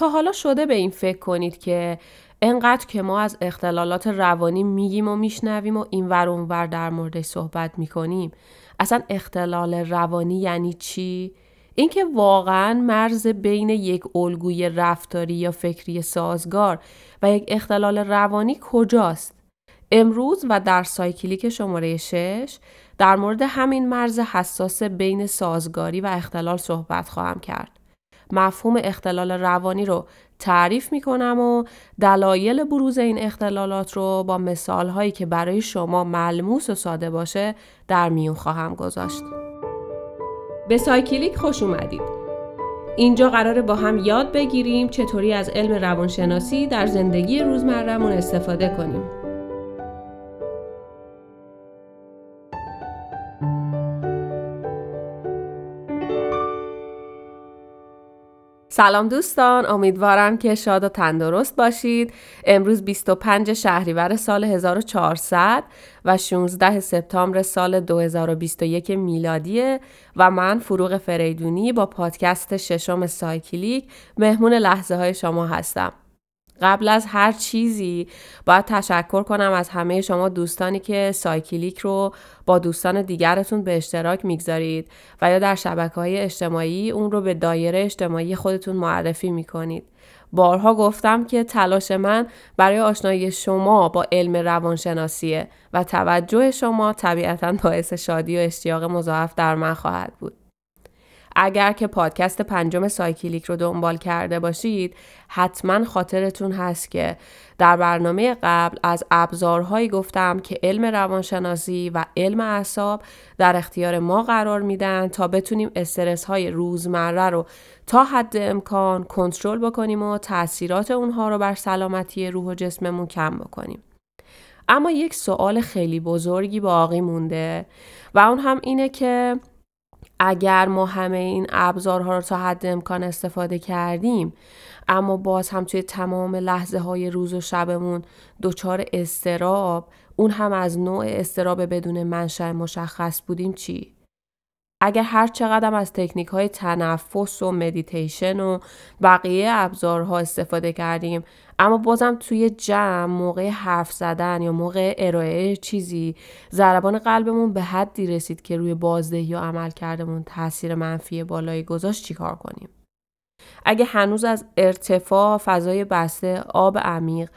تا حالا شده به این فکر کنید که انقدر که ما از اختلالات روانی میگیم و میشنویم و این ور اونور در موردش صحبت می‌کنیم اصلا اختلال روانی یعنی چی؟ اینکه واقعا مرز بین یک الگوی رفتاری یا فکری سازگار و یک اختلال روانی کجاست؟ امروز و در سایکلیک شماره 6 در مورد همین مرز حساس بین سازگاری و اختلال صحبت خواهم کرد. مفهوم اختلال روانی رو تعریف می کنم و دلایل بروز این اختلالات رو با مثال هایی که برای شما ملموس و ساده باشه در میون خواهم گذاشت. به سایکلیک خوش اومدید. اینجا قراره با هم یاد بگیریم چطوری از علم روانشناسی در زندگی روزمرهمون استفاده کنیم. سلام دوستان امیدوارم که شاد و تندرست باشید. امروز 25 شهریور سال 1400 و 16 سپتامبر سال 2021 میلادیه و من فروغ فریدونی با پادکست ششم سایکلیک مهمون لحظه های شما هستم. قبل از هر چیزی باید تشکر کنم از همه شما دوستانی که سایکلیک رو با دوستان دیگرتون به اشتراک می‌گذارید و یا در شبکه های اجتماعی اون رو به دایره اجتماعی خودتون معرفی می‌کنید. بارها گفتم که تلاش من برای آشنایی شما با علم روانشناسیه و توجه شما طبیعتا باعث شادی و اشتیاق مضاعف در من خواهد بود. اگر که پادکست پنجم سایکلیک رو دنبال کرده باشید حتما خاطرتون هست که در برنامه قبل از ابزارهایی گفتم که علم روانشناسی و علم اعصاب در اختیار ما قرار میدن تا بتونیم استرس های روزمره رو تا حد امکان کنترل بکنیم و تاثیرات اونها رو بر سلامتی روح و جسممون کم بکنیم. اما یک سوال خیلی بزرگی باقی مونده و اون هم اینه که اگر ما همه این ابزارها رو تا حد امکان استفاده کردیم اما باز هم توی تمام لحظه های روز و شبمون دچار استراب اون هم از نوع استراب بدون منشأ مشخص بودیم چی؟ اگر هر چقدر از تکنیک های تنفس و مدیتیشن و بقیه ابزارها استفاده کردیم اما بازم توی جمع موقع حرف زدن یا موقع ارائه چیزی ضربان قلبمون به حدی رسید که روی بازدهی یا عمل کردمون تاثیر منفی بالایی گذاشت چیکار کنیم؟ اگه هنوز از ارتفاع فضای بسته آب عمیق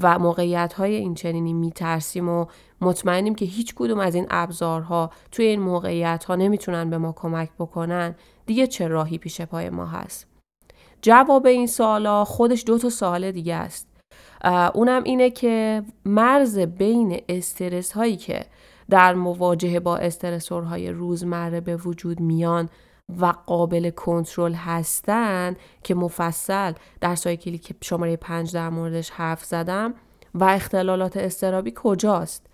و موقعیت های این چنینی میترسیم و مطمئنیم که هیچ کدوم از این ابزارها توی این موقعیت ها نمی‌تونن به ما کمک بکنن. دیگه چه راهی پیش پای ما هست؟ جواب این سوالا خودش دو تا سوال دیگه است. اونم اینه که مرز بین استرس هایی که در مواجهه با استرسورهای روزمره به وجود میان و قابل کنترل هستن که مفصل در سایکلی که شماره پنج در موردش حرف زدم و اختلالات استرابی کجاست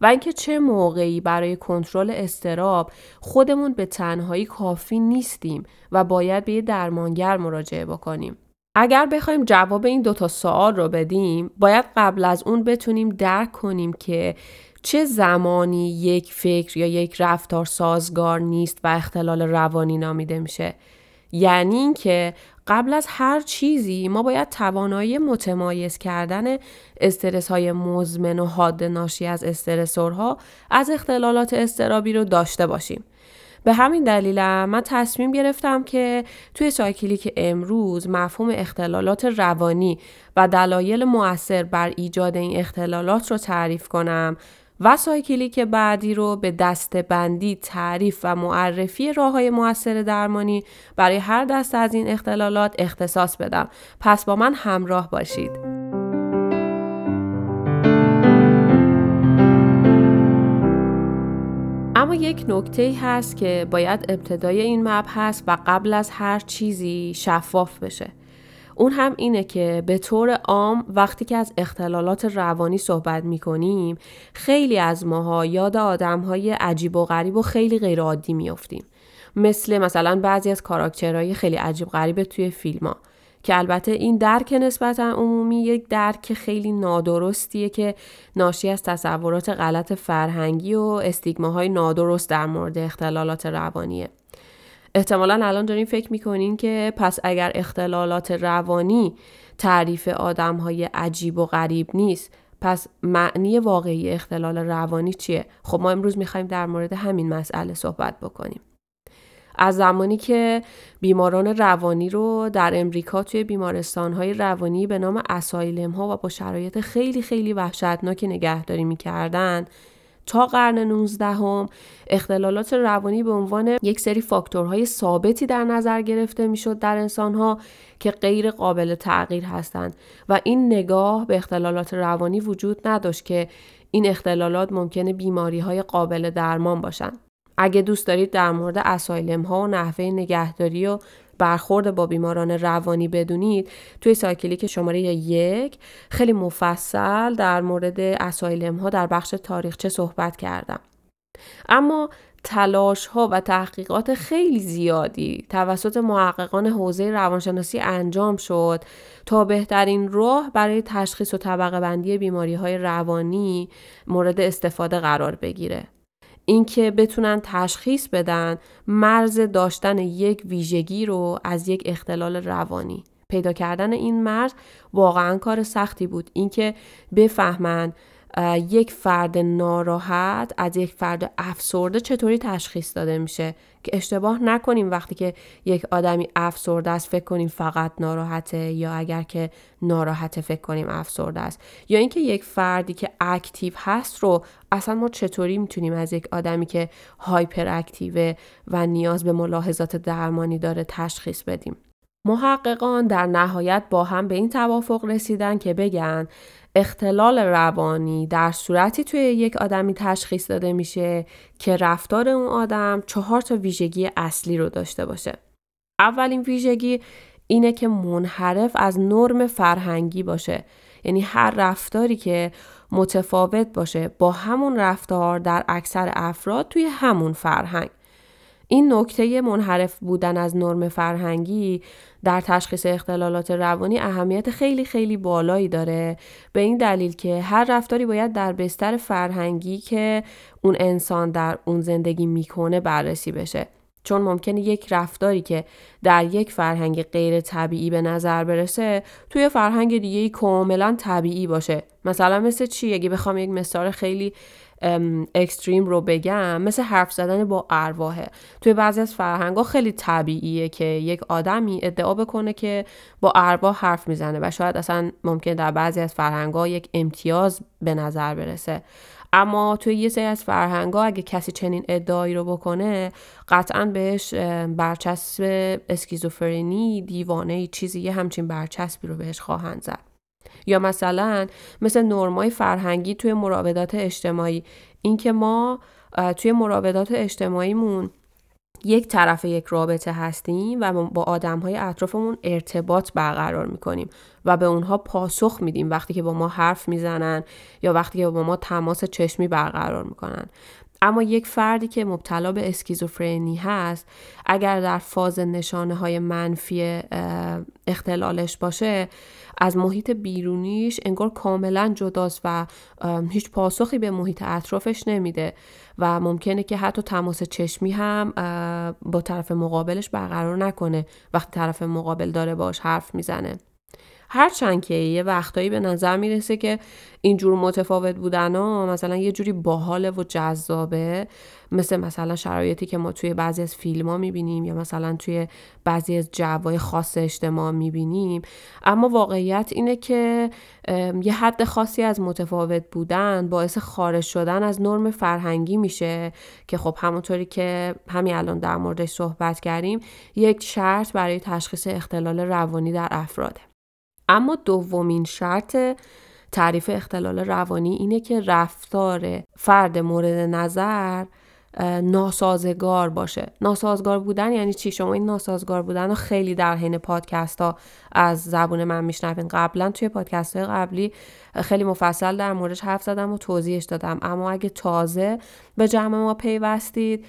و اینکه چه موقعی برای کنترل استراب خودمون به تنهایی کافی نیستیم و باید به یه درمانگر مراجعه بکنیم. اگر بخوایم جواب این دوتا سوال رو بدیم باید قبل از اون بتونیم درک کنیم که چه زمانی یک فکر یا یک رفتار سازگار نیست و اختلال روانی نامیده میشه یعنی اینکه قبل از هر چیزی ما باید توانایی متمایز کردن استرس های مزمن و حاد ناشی از stressor ها از اختلالات اضطرابی رو داشته باشیم. به همین دلیلم من تصمیم گرفتم که توی سایکلیک امروز مفهوم اختلالات روانی و دلایل مؤثر بر ایجاد این اختلالات رو تعریف کنم و سایکلیک بعدی رو به دسته بندی تعریف و معرفی راه های موثر درمانی برای هر دسته از این اختلالات اختصاص بدم. پس با من همراه باشید. اما یک نکته هست که باید ابتدای این مبحث و قبل از هر چیزی شفاف بشه. اون هم اینه که به طور عام وقتی که از اختلالات روانی صحبت می کنیم خیلی از ماها یاد آدم های عجیب و غریب و خیلی غیر عادی میافتیم مثل مثلا بعضی از کاراکترهای خیلی عجیب غریب توی فیلم ها. که البته این درک نسبتا عمومی یک درک خیلی نادرستیه که ناشی از تصورات غلط فرهنگی و استیگماهای نادرست در مورد اختلالات روانیه احتمالا الان دارین فکر می‌کنین که پس اگر اختلالات روانی تعریف آدم های عجیب و غریب نیست پس معنی واقعی اختلال روانی چیه؟ خب ما امروز می‌خوایم در مورد همین مسئله صحبت بکنیم. از زمانی که بیماران روانی رو در امریکا توی بیمارستان های روانی به نام اسایلم ها و با شرایط خیلی خیلی وحشتناک نگهداری می‌کردن تا قرن 19 هم اختلالات روانی به عنوان یک سری فاکتورهای ثابتی در نظر گرفته می‌شد در انسانها که غیر قابل تغییر هستند و این نگاه به اختلالات روانی وجود نداشت که این اختلالات ممکنه بیماری های قابل درمان باشند. اگه دوست دارید در مورد اسایلم ها و نحوه نگهداری و برخورد با بیماران روانی بدونید توی سایکلیک شماره یک خیلی مفصل در مورد اسایلم ها در بخش تاریخچه صحبت کردم اما تلاش ها و تحقیقات خیلی زیادی توسط محققان حوزه روانشناسی انجام شد تا بهترین راه برای تشخیص و طبقه بندی بیماری های روانی مورد استفاده قرار بگیره. اینکه بتونن تشخیص بدن مرز داشتن یک ویژگی رو از یک اختلال روانی. پیدا کردن این مرز واقعا کار سختی بود. اینکه بفهمن یک فرد ناراحت از یک فرد افسرده چطوری تشخیص داده میشه؟ که اشتباه نکنیم وقتی که یک آدمی افسرده است فکر کنیم فقط ناراحته یا اگر که ناراحته فکر کنیم افسرده است. یا اینکه یک فردی که اکتیو هست رو اصلا ما چطوری می‌تونیم از یک آدمی که هایپر اکتیوه و نیاز به ملاحظات درمانی داره تشخیص بدیم؟ محققان در نهایت با هم به این توافق رسیدن که بگن اختلال روانی در صورتی توی یک آدمی تشخیص داده میشه که رفتار اون آدم چهار تا ویژگی اصلی رو داشته باشه. اولین ویژگی اینه که منحرف از نرم فرهنگی باشه. یعنی هر رفتاری که متفاوت باشه با همون رفتار در اکثر افراد توی همون فرهنگ. این نکته منحرف بودن از نرم فرهنگی در تشخیص اختلالات روانی اهمیت خیلی خیلی بالایی داره. به این دلیل که هر رفتاری باید در بستر فرهنگی که اون انسان در اون زندگی می‌کنه بررسی بشه. چون ممکنه یک رفتاری که در یک فرهنگ غیر طبیعی به نظر برسه توی فرهنگ دیگه کاملا طبیعی باشه. مثلا مثل چی؟ اگه بخوام یک مثال خیلی اکستریم رو بگم مثل حرف زدن با ارواحه توی بعضی از فرهنگ خیلی طبیعیه که یک آدمی ادعا بکنه که با ارواح حرف می‌زنه و شاید اصلا ممکن در بعضی از فرهنگ یک امتیاز به نظر برسه. اما توی یه سری از فرهنگ اگه کسی چنین ادعایی رو بکنه قطعا بهش برچسب اسکیزوفرنی دیوانه چیزی یه همچین برچسبی رو بهش خواهند زد. یا مثلا مثل نرمای فرهنگی توی مراودات اجتماعی. اینکه ما توی مراودات اجتماعیمون یک طرف یک رابطه هستیم و با آدم های اطرافمون ارتباط برقرار می‌کنیم و به اونها پاسخ میدیم وقتی که با ما حرف می‌زنن یا وقتی که با ما تماس چشمی برقرار می‌کنن. اما یک فردی که مبتلا به اسکیزوفرنی هست اگر در فاز نشانه های منفی اختلالش باشه از محیط بیرونیش انگار کاملا جداست و هیچ پاسخی به محیط اطرافش نمیده و ممکنه که حتی تماس چشمی هم با طرف مقابلش برقرار نکنه وقتی طرف مقابل داره باش حرف می‌زنه. هرچند که یه وقتایی به نظر می‌رسه که اینجور متفاوت بودن ها مثلا یه جوری باحاله و جذابه مثل مثلا شرایطی که ما توی بعضی از فیلم ها می‌بینیم یا مثلا توی بعضی از جوای خاص اجتماع می‌بینیم. اما واقعیت اینه که یه حد خاصی از متفاوت بودن باعث خارج شدن از نرم فرهنگی میشه که خب همونطوری که همین الان در موردش صحبت کردیم یک شرط برای تشخیص اختلال روانی در افراده. اما دومین شرط تعریف اختلال روانی اینه که رفتار فرد مورد نظر ناسازگار باشه. ناسازگار بودن یعنی چی؟ شما این ناسازگار بودن رو خیلی در حین پادکست ها از زبون من میشنوین. قبلا توی پادکست های قبلی خیلی مفصل در موردش حرف زدم و توضیحش دادم. اما اگه تازه به جمع ما پیوستید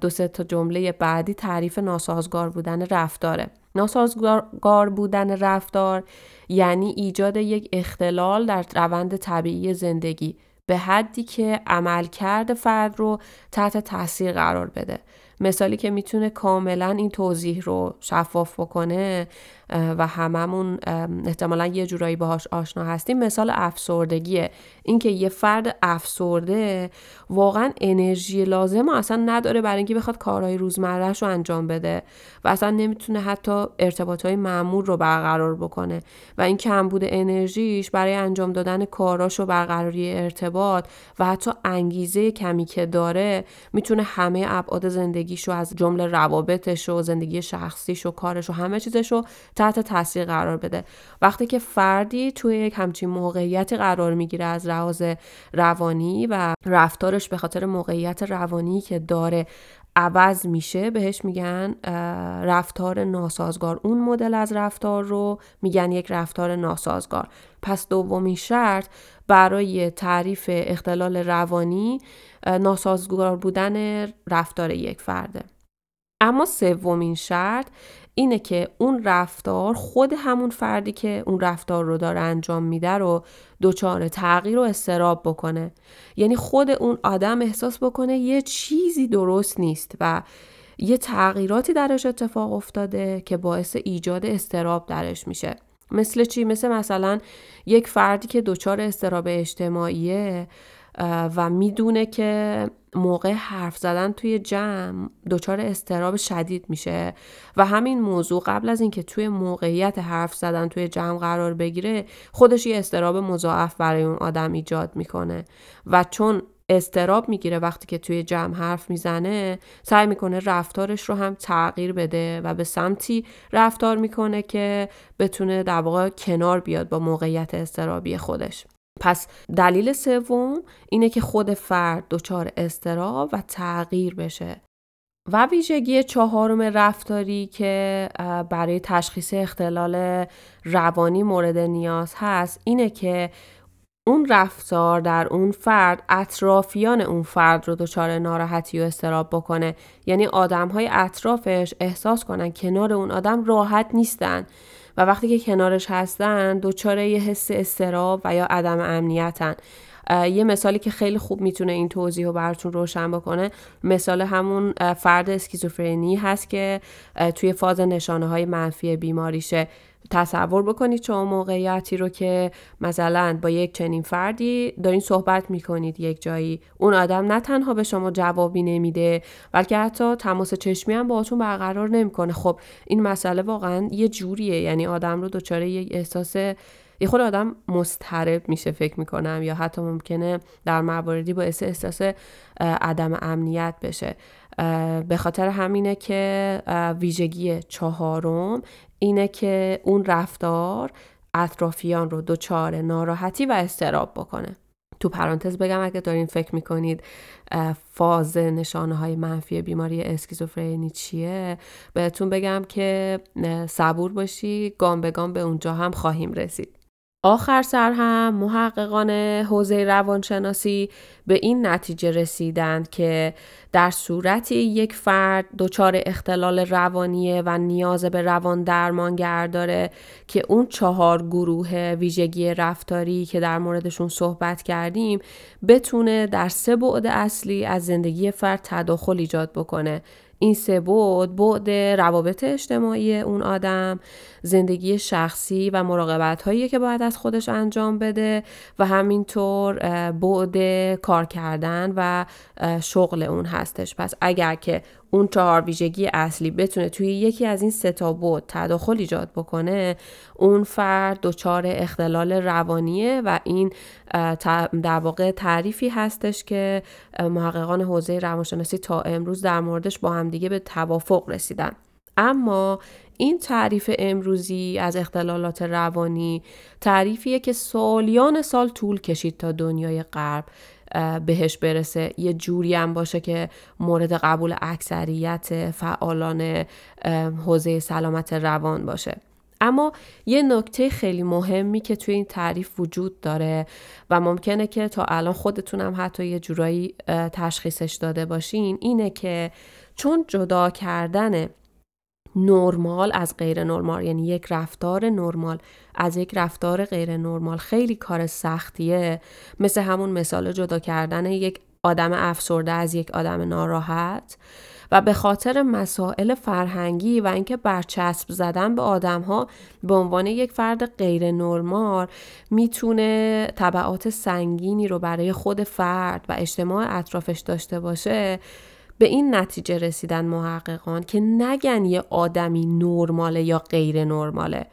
دو سه تا جمله بعدی تعریف ناسازگار بودن رفتاره. ناسازگار بودن رفتار یعنی ایجاد یک اختلال در روند طبیعی زندگی به حدی که عملکرد فرد رو تحت تاثیر قرار بده. مثالی که می‌تونه کاملا این توضیح رو شفاف بکنه و هممون احتمالا یه جورایی باهاش آشنا هستیم. مثال افسردگیه. اینکه یه فرد افسرده واقعا انرژی لازم و اصلا نداره برای اینکه بخواد کارهای روزمرهش رو انجام بده و اصلا نمی‌تونه حتی ارتباط های معمول رو برقرار بکنه و این کمبود انرژیش برای انجام دادن کاراش و برقراری ارتباط و حتی انگیزه کمی که داره می‌تونه همه ابعاد زندگیش رو از جمله روابطش و زندگی شخصیش و کارش و همه چیزش رو تحت تاثیر قرار بده. وقتی که فردی توی یک همچین موقعیتی قرار می‌گیره از لحاظ روانی و رفتارش به خاطر موقعیت روانی که داره عوض میشه بهش میگن رفتار ناسازگار. اون مدل از رفتار رو میگن یک رفتار ناسازگار. پس دومین شرط برای تعریف اختلال روانی ناسازگار بودن رفتار یک فرده. اما سومین شرط اینه که اون رفتار خود همون فردی که اون رفتار رو داره انجام میده رو دچار تغییر و استراب بکنه یعنی خود اون آدم احساس بکنه یه چیزی درست نیست و یه تغییراتی درش اتفاق افتاده که باعث ایجاد استراب درش میشه مثل چی؟ مثل مثلا یک فردی که دچار استراب اجتماعیه و می‌دونه که موقع حرف زدن توی جمع دچار استراب شدید میشه و همین موضوع قبل از اینکه توی موقعیت حرف زدن توی جمع قرار بگیره خودش یه استراب مضاعف برای اون آدم ایجاد می‌کنه. و چون استراب می‌گیره وقتی که توی جمع حرف می‌زنه سعی می‌کنه رفتارش رو هم تغییر بده و به سمتی رفتار می‌کنه که بتونه در واقع کنار بیاد با موقعیت استرابی خودش. پس دلیل سوم اینه که خود فرد دچار استراب و تغییر بشه و ویژگی چهارم رفتاری که برای تشخیص اختلال روانی مورد نیاز هست اینه که اون رفتار در اون فرد اطرافیان اون فرد رو دچار ناراحتی و استراب بکنه. یعنی آدم های اطرافش احساس کنن کنار اون آدم راحت نیستن. و وقتی که کنارش هستن دچار یه حس استراب و یا عدم امنیتن. یه مثالی که خیلی خوب می‌تونه این توضیح رو براتون روشن بکنه مثال همون فرد اسکیزوفرنی هست که توی فاز نشانه های منفی بیماریشه. تصور بکنید شما موقعیتی رو که مثلا با یک چنین فردی دارین صحبت می‌کنید یک جایی. اون آدم نه تنها به شما جوابی نمیده بلکه حتی تماس چشمی هم باهاتون برقرار نمی‌کنه. خب این مسئله واقعا یه جوریه. یعنی آدم رو دچار یک احساس یه خود آدم مسترب میشه فکر می‌کنم یا حتی ممکنه در مواردی باعث احساس عدم امنیت بشه. به خاطر همینه که ویژگی چهارم اینه که اون رفتار اطرافیان رو دچار ناراحتی و استراب بکنه. تو پرانتز بگم اگه دارین فکر می‌کنید فاز نشانه های منفی بیماری اسکیزوفرنی چیه؟ بهتون بگم که صبور باشی گام به گام به اونجا هم خواهیم رسید. آخر سر هم محققان حوزه روانشناسی به این نتیجه رسیدند که در صورتی یک فرد دچار اختلال روانیه و نیاز به روان درمانگر داره که اون چهار گروه ویژگی رفتاری که در موردشون صحبت کردیم بتونه در سه بعد اصلی از زندگی فرد تداخل ایجاد بکنه. این سه بود بعد روابط اجتماعی اون آدم زندگی شخصی و مراقبت هایی که باید از خودش انجام بده و همینطور بعد کار کردن و شغل اون هستش. پس اگر که اون چهار ویژگی اصلی بتونه توی یکی از این سه تا بود تداخل ایجاد بکنه اون فرد دچار اختلال روانیه و این در واقع تعریفی هستش که محققان حوزه روانشناسی تا امروز در موردش با همدیگه به توافق رسیدن. اما این تعریف امروزی از اختلالات روانی تعریفیه که سالیان سال طول کشید تا دنیای غرب بهش برسه. یه جوری هم باشه که مورد قبول اکثریت فعالان حوزه سلامت روان باشه. اما یه نکته خیلی مهمی که توی این تعریف وجود داره و ممکنه که تا الان خودتونم حتی یه جورایی تشخیصش داده باشین اینه که چون جدا کردن نرمال از غیر نرمال یعنی یک رفتار نرمال. از یک رفتار غیر نرمال خیلی کار سختیه. مثل همون مثال جدا کردن یک آدم افسرده از یک آدم ناراحت. و به خاطر مسائل فرهنگی و اینکه برچسب زدن به آدم ها به عنوان یک فرد غیر نرمال می‌تونه طبعات سنگینی رو برای خود فرد و اجتماع اطرافش داشته باشه به این نتیجه رسیدن محققان که نگن یه آدمی نرماله یا غیر نرماله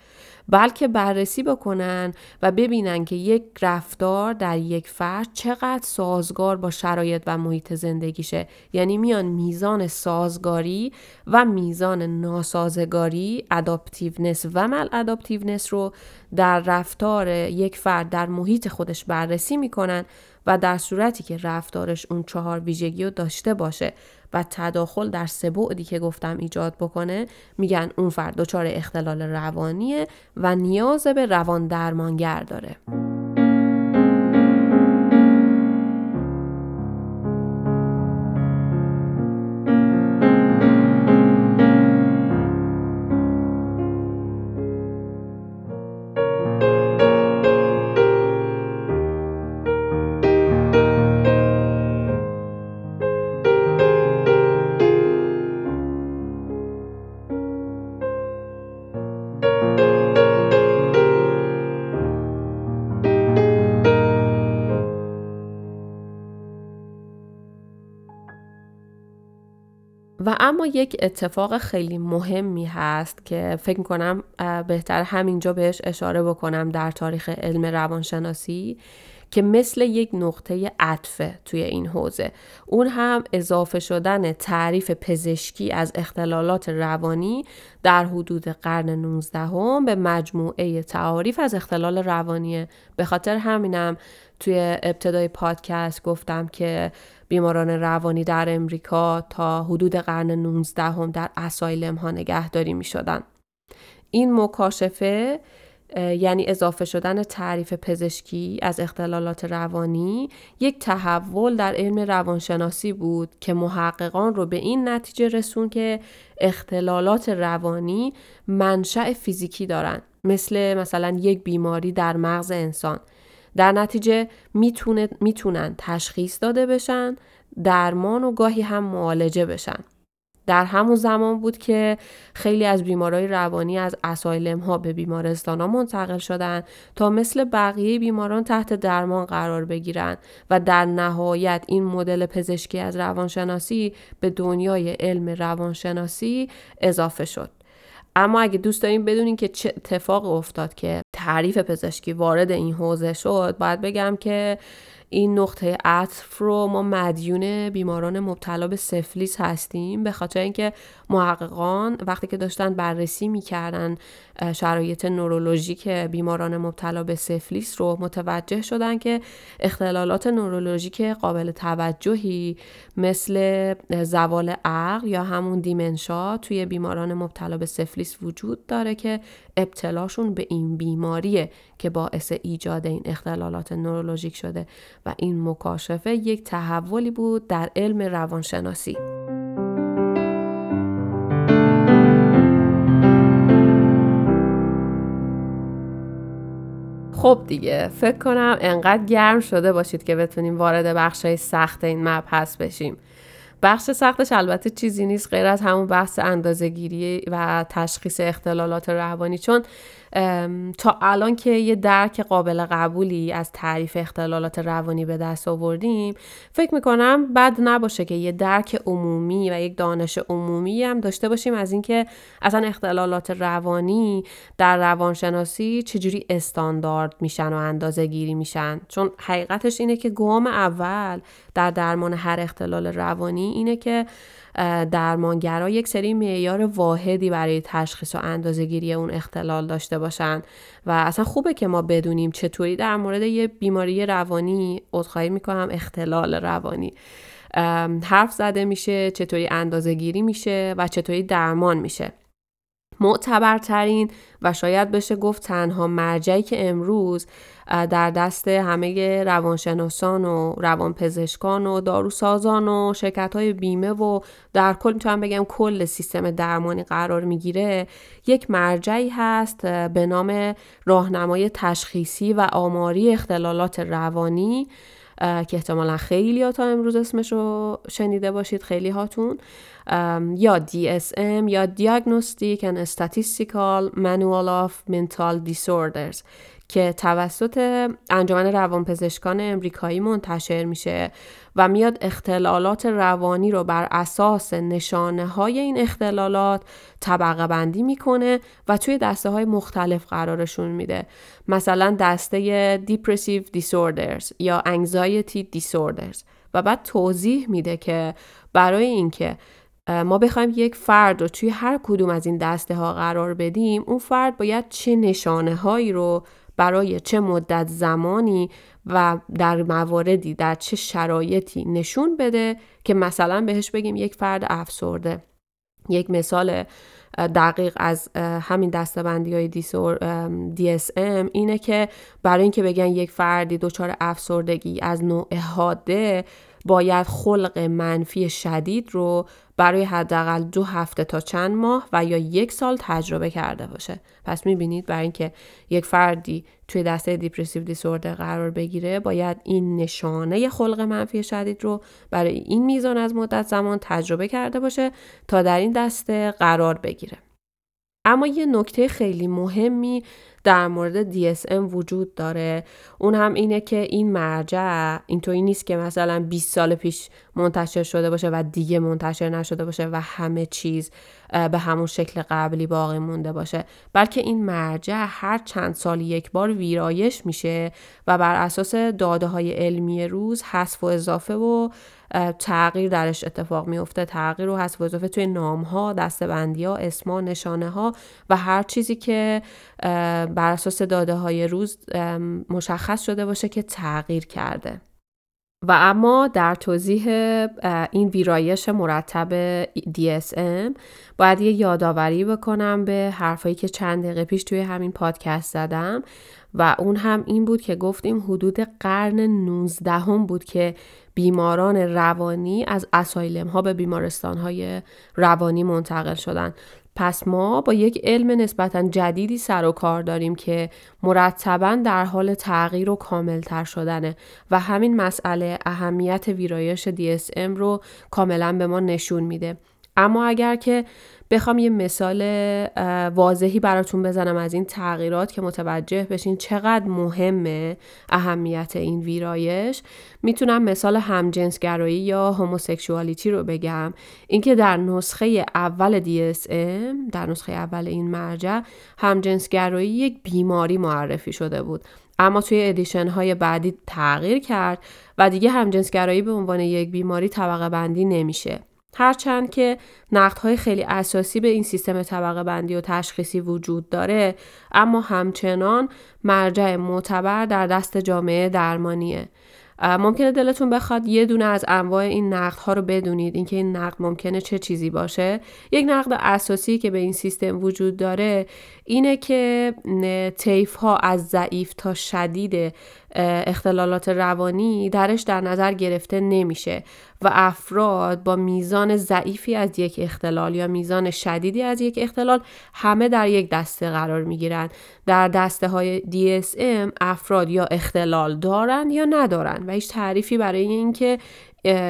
بلکه بررسی بکنن و ببینن که یک رفتار در یک فرد چقدر سازگار با شرایط و محیط زندگیشه. یعنی میان میزان سازگاری و میزان ناسازگاری اداپتیونس و مل اداپتیونس رو در رفتار یک فرد در محیط خودش بررسی می‌کنن و در صورتی که رفتارش اون چهار ویژگی رو داشته باشه و تداخل در سه بعدی که گفتم ایجاد بکنه میگن اون فرد دچار اختلال روانیه و نیاز به روان درمانگر داره. اما یک اتفاق خیلی مهمی هست که فکر کنم بهتر همینجا بهش اشاره بکنم در تاریخ علم روانشناسی. که مثل یک نقطه عطفه توی این حوزه اون هم اضافه شدن تعریف پزشکی از اختلالات روانی در حدود قرن 19 هم به مجموعه تعاریف از اختلال روانیه به خاطر همینم توی ابتدای پادکست گفتم که بیماران روانی در امریکا تا حدود قرن 19 هم در اسایلم ها نگهداری می شدن. این مکاشفه یعنی اضافه شدن تعریف پزشکی از اختلالات روانی یک تحول در علم روانشناسی بود که محققان رو به این نتیجه رسون که اختلالات روانی منشأ فیزیکی دارن مثل مثلا یک بیماری در مغز انسان. در نتیجه می‌تونه می‌تونن تشخیص داده بشن درمان و گاهی هم معالجه بشن. در همون زمان بود که خیلی از بیمارای روانی از اسایلم ها به بیمارستان ها منتقل شدن تا مثل بقیه بیماران تحت درمان قرار بگیرن و در نهایت این مدل پزشکی از روانشناسی به دنیای علم روانشناسی اضافه شد. اما اگه دوست داریم بدونین که چه اتفاق افتاد که تعریف پزشکی وارد این حوزه شد باید بگم که این نقطه عطف رو ما مدیون بیماران مبتلا به سفلیس هستیم به خاطر اینکه محققان وقتی که داشتن بررسی می‌کردن شرایط نورولوژیک بیماران مبتلا به سفلیس رو متوجه شدن که اختلالات نورولوژیک قابل توجهی مثل زوال عقل یا همون دیمنشا توی بیماران مبتلا به سفلیس وجود داره که ابتلاشون به این بیماریه که باعث ایجاد این اختلالات نورولوژیک شده و این مکاشفه یک تحولی بود در علم روانشناسی. خب دیگه فکر کنم انقدر گرم شده باشید که بتونیم وارد بخشای سخت این مبحث بشیم بخش سختش البته چیزی نیست غیر از همون بحث اندازهگیری و تشخیص اختلالات روانی چون تا الان که یه درک قابل قبولی از تعریف اختلالات روانی به دست آوردیم فکر می‌کنم بد نباشه که یه درک عمومی و یک دانش عمومی هم داشته باشیم از اینکه اصلا اختلالات روانی در روانشناسی چجوری استاندارد میشن و اندازه گیری میشن. چون حقیقتش اینه که گام اول در درمان هر اختلال روانی اینه که درمانگرا یک سری معیار واحدی برای تشخیص و اندازهگیری اون اختلال داشته باشن و اصلا خوبه که ما بدونیم چطوری در مورد یه بیماری روانی عذرخواهی می‌کنم اختلال روانی. حرف زده میشه چطوری اندازه گیری میشه و چطوری درمان میشه. معتبرترین و شاید بشه گفت تنها مرجعی که امروز در دست همه روانشناسان و روانپزشکان و داروسازان و شرکت های بیمه و در کل می‌تونم بگم کل سیستم درمانی قرار می‌گیره. یک مرجعی هست به نام راهنمای تشخیصی و آماری اختلالات روانی که احتمالا خیلی تا امروز اسمش رو شنیده باشید خیلی هاتون. یا DSM یا Diagnostic and Statistical Manual of Mental Disorders. که توسط انجمن روانپزشکان امریکایی منتشر میشه و میاد اختلالات روانی رو بر اساس نشانه های این اختلالات طبقه بندی می‌کنه و توی دسته های مختلف قرارشون میده. مثلا دسته Depressive Disorders یا Anxiety Disorders. و بعد توضیح میده که برای اینکه ما بخوایم یک فرد رو توی هر کدوم از این دسته ها قرار بدیم اون فرد باید چه نشانه هایی رو برای چه مدت زمانی و در مواردی در چه شرایطی نشون بده که مثلا بهش بگیم یک فرد افسرده. یک مثال دقیق از همین دستبندی های DSM اینه که برای اینکه بگن یک فردی دچار افسردگی از نوع حاده باید خلق منفی شدید رو برای حداقل دو هفته تا چند ماه و یا یک سال تجربه کرده باشه. پس می‌بینید برای اینکه یک فردی توی دسته دیپرسیو دیسوردر قرار بگیره باید این نشانه خلق منفی شدید رو برای این میزان از مدت زمان تجربه کرده باشه تا در این دسته قرار بگیره. اما یه نکته خیلی مهمی در مورد DSM وجود داره. اون هم اینه که این مرجع اینطوری نیست که مثلا 20 سال پیش منتشر شده باشه و دیگه منتشر نشده باشه و همه چیز به همون شکل قبلی باقی مونده باشه. بلکه این مرجع هر چند سال یک بار ویرایش میشه و بر اساس داده های علمی روز حذف و اضافه و تغییر درش اتفاق میفته تغییر و حذف و اضافه توی نام ها دستبندی ها اسما نشانه ها و هر چیزی که بر اساس داده های روز مشخص شده باشه که تغییر کرده. و اما در توضیح این ویرایش مرتب DSM باید یه یادآوری بکنم به حرفایی که چند دقیقه پیش توی همین پادکست زدم و اون هم این بود که گفتیم حدود قرن 19 هم بود که بیماران روانی از اسایلم ها به بیمارستان های روانی منتقل شدن. پس ما با یک علم نسبتا جدیدی سر و کار داریم که مرتبا در حال تغییر و کاملتر شدنه و همین مسئله اهمیت ویرایش DSM رو کاملا به ما نشون میده. اما اگر که بخوام یه مثال واضحی براتون بزنم از این تغییرات که متوجه بشین چقدر مهمه اهمیت این ویرایش. می‌تونم مثال همجنسگرایی یا هوموسکشوالیتی رو بگم. اینکه در نسخه اول DSM در نسخه اول این مرجع همجنسگرایی یک بیماری معرفی شده بود. اما توی ادیشن های بعدی تغییر کرد و دیگه همجنسگرایی به عنوان یک بیماری طبقه بندی نمیشه. هرچند که نقدهای خیلی اساسی به این سیستم طبقه بندی و تشخیصی وجود داره اما همچنان مرجع معتبر در دست جامعه درمانیه. ممکنه دلتون بخواد یه دونه از انواع این نقدها رو بدونید. اینکه این نقد ممکنه چه چیزی باشه. یک نقد اساسی که به این سیستم وجود داره اینه که طیف ها از ضعیف تا شدید اختلالات روانی درش در نظر گرفته نمیشه و افراد با میزان ضعیفی از یک اختلال یا میزان شدیدی از یک اختلال همه در یک دسته قرار می گیرن. در دسته های DSM افراد یا اختلال دارن یا ندارن و هیچ تعریفی برای اینکه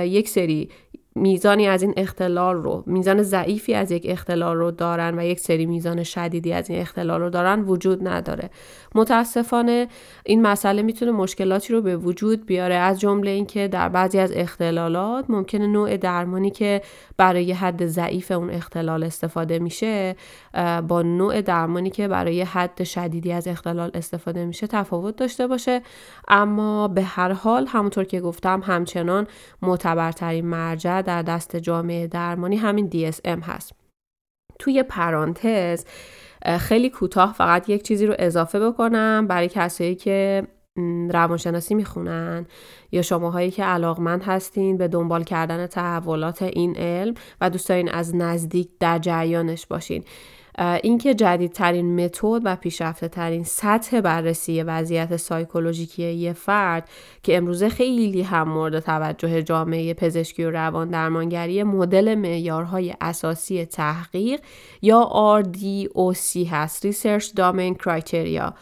یک سری میزانی از این اختلال رو میزان ضعیفی از یک اختلال رو دارن و یک سری میزان شدیدی از این اختلال رو دارن وجود نداره. متاسفانه این مسئله می‌تونه مشکلاتی رو به وجود بیاره. از جمله اینکه در بعضی از اختلالات ممکنه نوع درمانی که برای حد ضعیف اون اختلال استفاده میشه با نوع درمانی که برای حد شدیدی از اختلال استفاده میشه تفاوت داشته باشه. اما به هر حال همونطور که گفتم همچنان معتبرترین مرجع در دست جامعه درمانی همین DSM هست. توی پرانتز خیلی کوتاه فقط یک چیزی رو اضافه بکنم برای کسایی که روانشناسی می‌خونن یا شماهایی که علاقمند هستین به دنبال کردن تحولات این علم و دوست دارین از نزدیک در جریانش باشین. اینکه جدیدترین متد و پیشرفته ترین سطح بررسی وضعیت سایکولوژیکی یه فرد که امروزه خیلی هم مورد توجه جامعه پزشکی و روان درمانگری مدل معیارهای اساسی تحقیق یا RDOC هست Research Domain Criteria.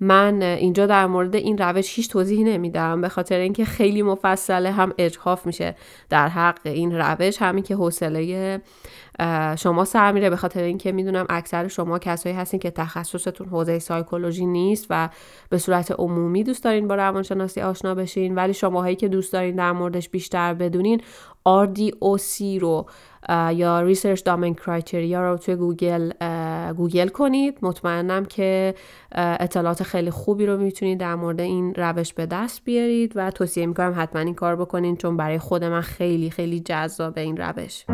من اینجا در مورد این روش هیچ توضیحی نمیدم به خاطر اینکه خیلی مفصله هم اجحاف میشه. در حق این روش همین که حوصله شما سر میره به خاطر اینکه می‌دونم اکثر شما کسایی هستین که تخصصتون حوزه سایکولوژی نیست و به صورت عمومی دوست دارین با روانشناسی آشنا بشین ولی شماهایی که دوست دارین در موردش بیشتر بدونین RDOC رو یا Research Domain Criteria رو توی گوگل گوگل کنید. مطمئنم که اطلاعات خیلی خوبی رو می‌تونید در مورد این روش به دست بیارید و توصیه می‌کنم حتما این کار بکنین چون برای خود من خیلی خیلی جذاب این روش.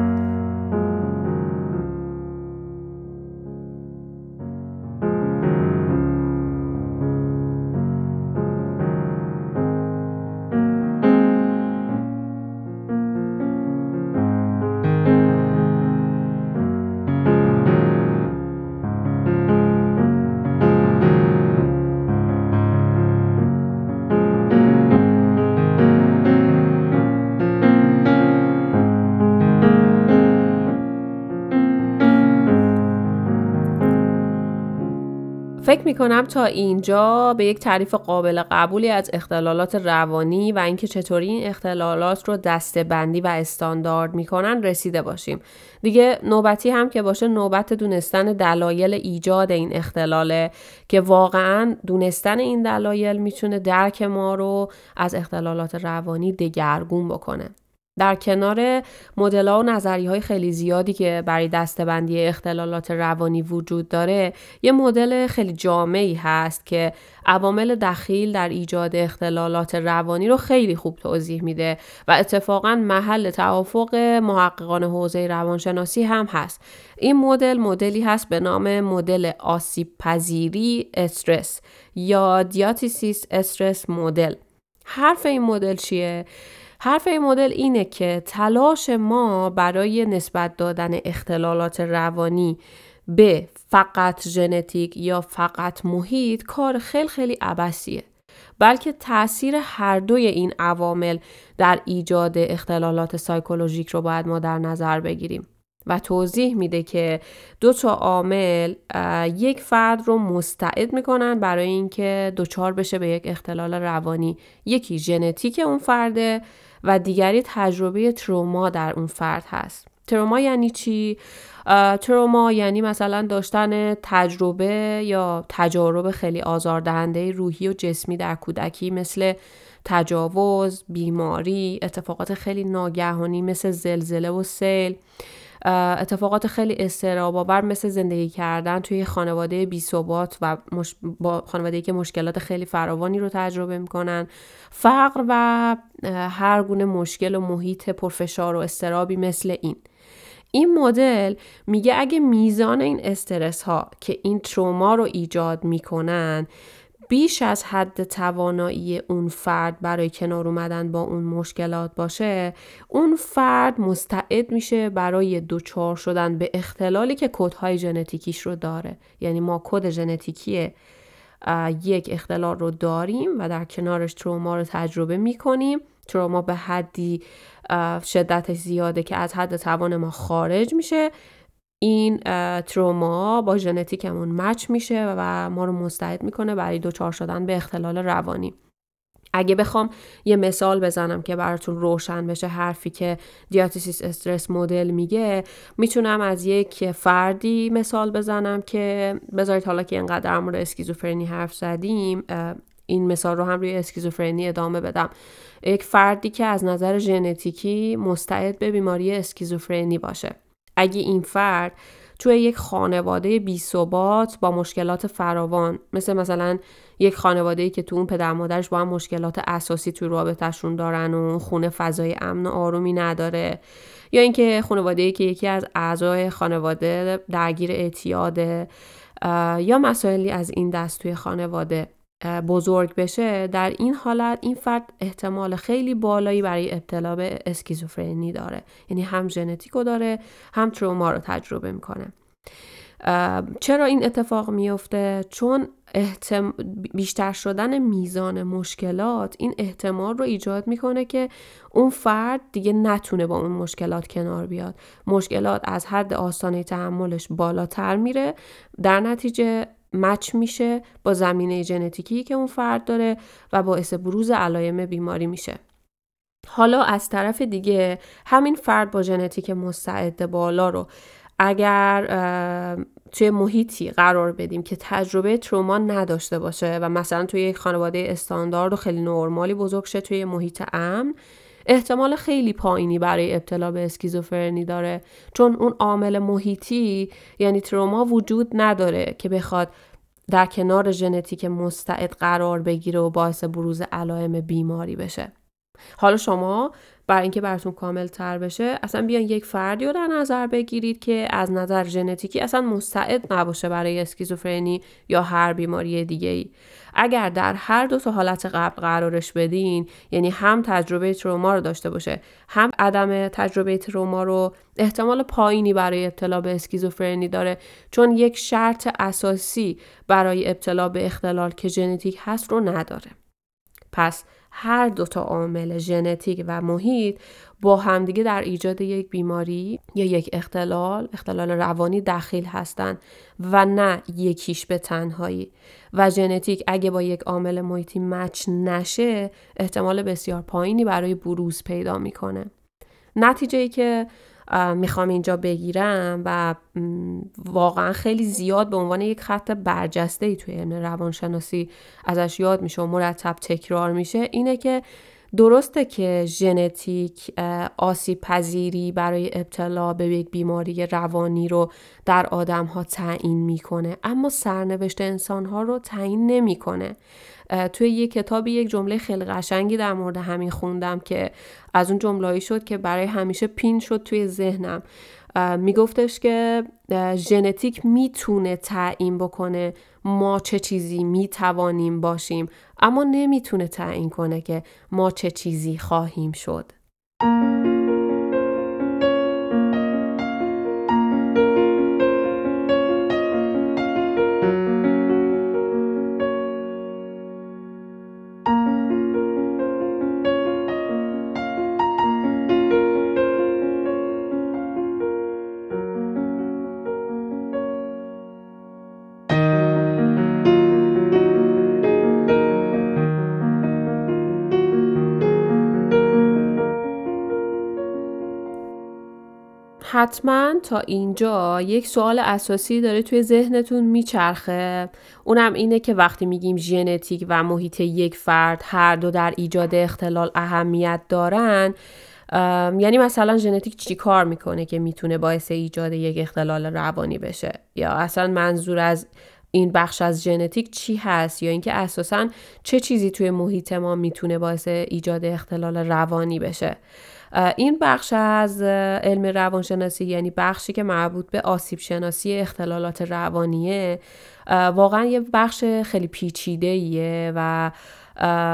فکر می کنم تا اینجا به یک تعریف قابل قبولی از اختلالات روانی و اینکه چطوری این اختلالات رو دسته بندی و استاندارد می‌کنن رسیده باشیم. دیگه نوبتی هم که باشه نوبت دونستن دلایل ایجاد این اختلاله که واقعا دونستن این دلایل می‌تونه درک ما رو از اختلالات روانی دگرگون بکنه. در کنار مدل و نظری های خیلی زیادی که برای دستبندی اختلالات روانی وجود داره یه مدل خیلی جامعی هست که عوامل دخیل در ایجاد اختلالات روانی رو خیلی خوب توضیح میده و اتفاقا محل توافق محققان حوزه روانشناسی هم هست. این مدل مدلی هست به نام مدل آسیب پذیری استرس یا دیاتیسیس استرس مدل. حرف این مدل چیه؟ حرف این مدل اینه که تلاش ما برای نسبت دادن اختلالات روانی به فقط ژنتیک یا فقط محیط کار خیلی خیلی عبسیه بلکه تاثیر هر دوی این عوامل در ایجاد اختلالات سایکولوژیک رو باید ما در نظر بگیریم. و توضیح میده که دو تا عامل یک فرد رو مستعد می‌کنن برای اینکه دچار بشه به یک اختلال روانی. یکی ژنتیک اون فرده و دیگری تجربه تروما در اون فرد هست تروما یعنی چی؟ تروما یعنی مثلا داشتن تجربه یا تجارب خیلی آزاردهنده روحی و جسمی در کودکی مثل تجاوز، بیماری، اتفاقات خیلی ناگهانی مثل زلزله و سیل اتفاقات خیلی استراباور مثل زندگی کردن توی خانواده بی ثبات و با خانواده که مشکلات خیلی فراوانی رو تجربه می‌کنن. فقر و هر گونه مشکل و محیط پرفشار و استرابی مثل این. این مدل میگه اگه میزان این استرس ها که این تروما رو ایجاد می‌کنن بیش از حد توانایی اون فرد برای کنار اومدن با اون مشکلات باشه اون فرد مستعد میشه برای دوچار شدن به اختلالی که کودهای ژنتیکیش رو داره. یعنی ما کد ژنتیکی یک اختلال رو داریم و در کنارش تروما رو تجربه می‌کنیم. تروما به حدی شدتش زیاده که از حد توان ما خارج میشه. این تروما با ژنتیکمون مچ میشه و ما رو مستعد می‌کنه برای دوچار شدن به اختلال روانی. اگه بخوام یه مثال بزنم که براتون روشن بشه حرفی که دیاتیسیس استرس مدل میگه می‌تونم از یک فردی مثال بزنم که بذارید حالا که اینقدر در مورد اسکیزوفرنی حرف زدیم این مثال رو هم روی اسکیزوفرنی ادامه بدم. یک فردی که از نظر ژنتیکی مستعد به بیماری اسکیزوفرنی باشه. اگه این فرد توی یک خانواده بی ثبات با مشکلات فراوان مثل مثلا یک خانواده ای که تو اون پدر مادرش با هم مشکلات اساسی توی رابطهشون دارن و خونه فضای امن و آرومی نداره یا اینکه خانواده ای که یکی از اعضای خانواده درگیر اعتیاده یا مسائلی از این دست توی خانواده. بزرگ بشه در این حالت این فرد احتمال خیلی بالایی برای ابتلا به اسکیزوفرنی داره. یعنی هم ژنتیکو داره هم تروما رو تجربه می‌کنه. چرا این اتفاق میفته چون احتم... بیشتر شدن میزان مشکلات این احتمال رو ایجاد می‌کنه که اون فرد دیگه نتونه با اون مشکلات کنار بیاد. مشکلات از حد آسانه تحملش بالاتر میره. در نتیجه مچ میشه با زمینه ژنتیکی که اون فرد داره و باعث بروز علائم بیماری میشه. حالا از طرف دیگه همین فرد با ژنتیک مستعد بالا رو اگر توی محیطی قرار بدیم که تجربه تروما نداشته باشه و مثلا توی یک خانواده استاندارد و خیلی نرمالی بزرگ شه توی محیط امن احتمال خیلی پایینی برای ابتلا به اسکیزوفرنی داره چون اون عامل محیطی یعنی تروما وجود نداره که بخواد در کنار ژنتیک مستعد قرار بگیره و باعث بروز علائم بیماری بشه. حالا شما برای اینکه براتون کامل تر بشه اصلا بیان یک فردی رو در نظر بگیرید که از نظر ژنتیکی اصلا مستعد نباشه برای اسکیزوفرنی یا هر بیماری دیگه ای اگر در هر دو تا حالت قبل قرارش بدین یعنی هم تجربه تروما رو داشته باشه هم عدم تجربه تروما رو احتمال پایینی برای ابتلا به اسکیزوفرنی داره چون یک شرط اساسی برای ابتلا به اختلال که ژنتیک هست رو نداره. پس هر دوتا عامل ژنتیک و محیط با همدیگه در ایجاد یک بیماری یا یک اختلال اختلال روانی دخیل هستند و نه یکیش به تنهایی. و ژنتیک اگه با یک عامل محیطی مچ نشه احتمال بسیار پایینی برای بروز پیدا می‌کنه. نتیجه ای که می‌خوام اینجا بگیرم و واقعا خیلی زیاد به عنوان یک خط برجسته ای توی علم روانشناسی ازش یاد میشه و مرتب تکرار میشه اینه که درسته که ژنتیک آسیب پذیری برای ابتلا به یک بیماری روانی رو در آدم ها تعیین می‌کنه اما سرنوشت انسان ها رو تعیین نمی‌کنه. توی یک کتابی یک جمله خیلی قشنگی در مورد همین خوندم که از اون جملهایی شد که برای همیشه پین شد توی ذهنم. میگفتش که ژنتیک می‌تونه تعیین بکنه ما چه چیزی می‌توانیم باشیم اما نمی‌تونه تعیین کنه که ما چه چیزی خواهیم شد. حتما تا اینجا یک سوال اساسی داره توی ذهنتون میچرخه. اونم اینه که وقتی میگیم ژنتیک و محیط یک فرد هر دو در ایجاد اختلال اهمیت دارن یعنی مثلا ژنتیک چی کار می‌کنه که می‌تونه باعث ایجاد یک اختلال روانی بشه؟ یا اصلا منظور از این بخش از ژنتیک چی هست؟ یا اینکه اساسا چه چیزی توی محیط ما می‌تونه باعث ایجاد اختلال روانی بشه؟ این بخش از علم روانشناسی یعنی بخشی که مربوط به آسیب شناسی اختلالات روانیه واقعا یه بخش خیلی پیچیده ایه و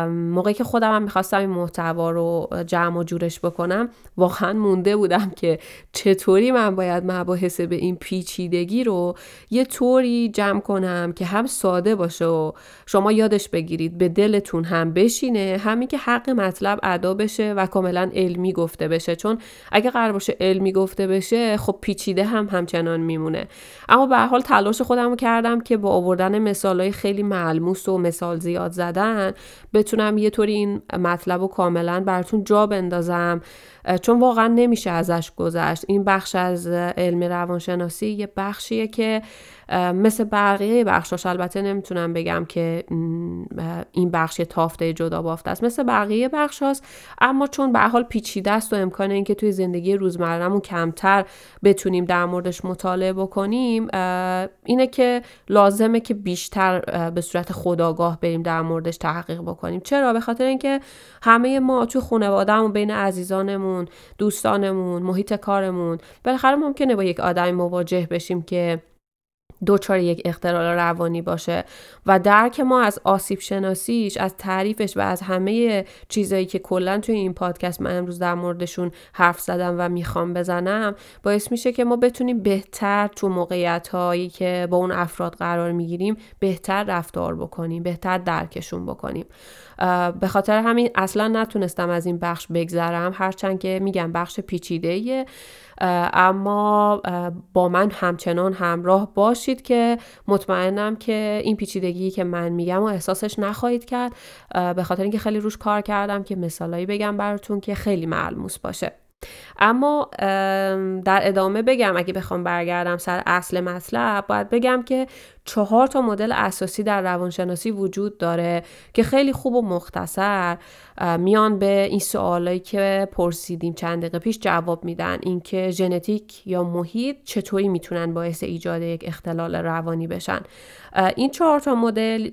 موقعی که خودم هم می‌خواستم این محتوا رو جمع و جورش بکنم واقعا مونده بودم که چطوری من باید مباحث به این پیچیدگی رو یه طوری جمع کنم که هم ساده باشه و شما یادش بگیرید به دلتون هم بشینه همین که حق مطلب ادا بشه و کاملا علمی گفته بشه. چون اگه قرار باشه علمی گفته بشه خب پیچیده هم همچنان میمونه. اما به حال تلاش خودم کردم که با آوردن مثالهای خیلی ملموس و مثال زیاد زدن بتونم یه طوری این مطلب رو کاملا براتون جا بندازم. چون واقعا نمیشه ازش گذشت. این بخش از علم روانشناسی یه بخشیه که مثل بقیه بخشاش البته نمی‌تونم بگم که این بخش تافته جدا بافته است. مثل بقیه بخش هاست اما چون به حال پیچیده است و امکان اینکه توی زندگی روزمرهمون کمتر بتونیم در موردش مطالعه بکنیم اینه که لازمه که بیشتر به صورت خداگاه بریم در موردش تحقیق بکنیم. چرا؟ به خاطر اینکه همه ما تو خانوادهمون بین عزیزانمون دوستانمون محیط کارمون. بالاخره ممکنه با یک آدمی مواجه بشیم که دچار یک اختلال روانی باشه. و درک ما از آسیب شناسیش از تعریفش و از همه چیزایی که کلا توی این پادکست من امروز در موردشون حرف زدم و می‌خوام بزنم باعث میشه که ما بتونیم بهتر تو موقعیت هایی که با اون افراد قرار می‌گیریم بهتر رفتار بکنیم بهتر درکشون بکنیم. به خاطر همین اصلا نتونستم از این بخش بگذرم. هرچند که میگم بخش پیچیده اما با من همچنان همراه باشید که مطمئنم که این پیچیدگی که من میگم و احساسش نخواهید کرد. به خاطر اینکه خیلی روش کار کردم که مثالایی بگم براتون که خیلی ملموس باشه. اما در ادامه بگم اگه بخوام برگردم سر اصل مطلب باید بگم که چهار تا مدل اساسی در روانشناسی وجود داره که خیلی خوب و مختصر میان به این سوالایی که پرسیدیم چند دقیقه پیش جواب میدن. اینکه ژنتیک یا محیط چطوری می‌تونن باعث ایجاد یک اختلال روانی بشن. این چهار تا مدل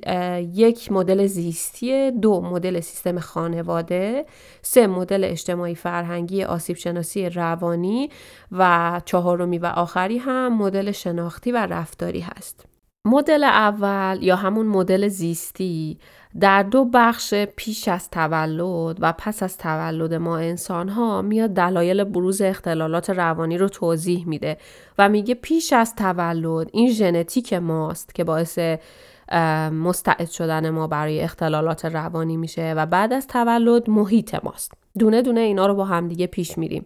یک مدل زیستی دو مدل سیستم خانواده سه مدل اجتماعی فرهنگی آسیب شناسی روانی و چهارمی و آخری هم مدل شناختی و رفتاری هست. مدل اول یا همون مدل زیستی در دو بخش پیش از تولد و پس از تولد ما انسان ها میاد دلایل بروز اختلالات روانی رو توضیح میده و میگه پیش از تولد این ژنتیک ماست که باعث مستعد شدن ما برای اختلالات روانی میشه و بعد از تولد محیط ماست. دونه دونه اینا رو با همدیگه پیش میریم.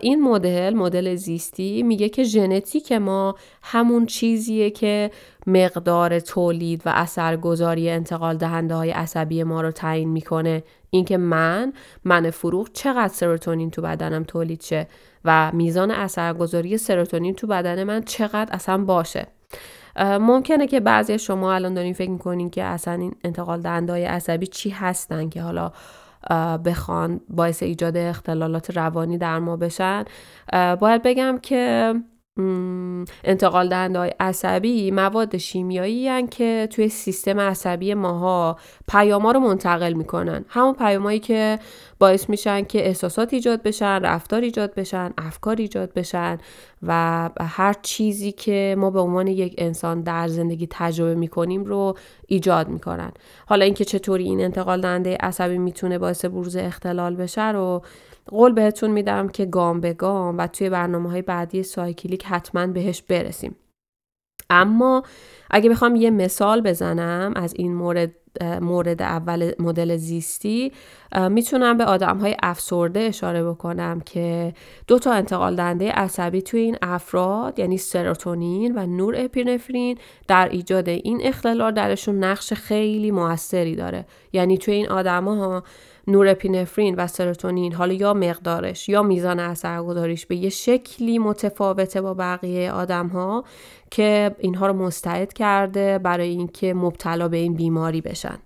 این مدل مدل زیستی میگه که ژنتیک ما همون چیزیه که مقدار تولید و اثرگذاری انتقال دهنده های عصبی ما رو تعیین می‌کنه. اینکه من من فروغ چقدر سروتونین تو بدنم تولید شه و میزان اثرگذاری سروتونین تو بدن من چقدر اصلا باشه. ممکنه که بعضی شما الان دارین فکر می‌کنین که اصلا این انتقال دهنده عصبی چی هستن که حالا بخوان باعث ایجاد اختلالات روانی در ما بشن. باید بگم که انتقال دهنده های عصبی مواد شیمیایی هن که توی سیستم عصبی ماها پیاما رو منتقل می‌کنن. همون پیامایی که باعث میشن که احساسات ایجاد بشن رفتار ایجاد بشن افکار ایجاد بشن و هر چیزی که ما به عنوان یک انسان در زندگی تجربه می‌کنیم رو ایجاد می‌کنن. حالا اینکه چطوری این انتقال دهنده عصبی می‌تونه باعث بروز اختلال بشه رو قول بهتون میدم که گام به گام و توی برنامه های بعدی سایکلیک حتما بهش برسیم. اما اگه بخوام یه مثال بزنم از این مورد مورد اول مدل زیستی می‌تونم به آدم های افسرده اشاره بکنم که دو تا انتقال دنده عصبی توی این افراد یعنی سروتونین و نور اپینفرین در ایجاد این اختلال درشون نقش خیلی موثری داره. یعنی توی این آدما نورپینفرین و سروتونین حالا یا مقدارش یا میزان اثرگذاریش به یه شکلی متفاوته با بقیه آدم ها که اینها رو مستعد کرده برای اینکه مبتلا به این بیماری بشن.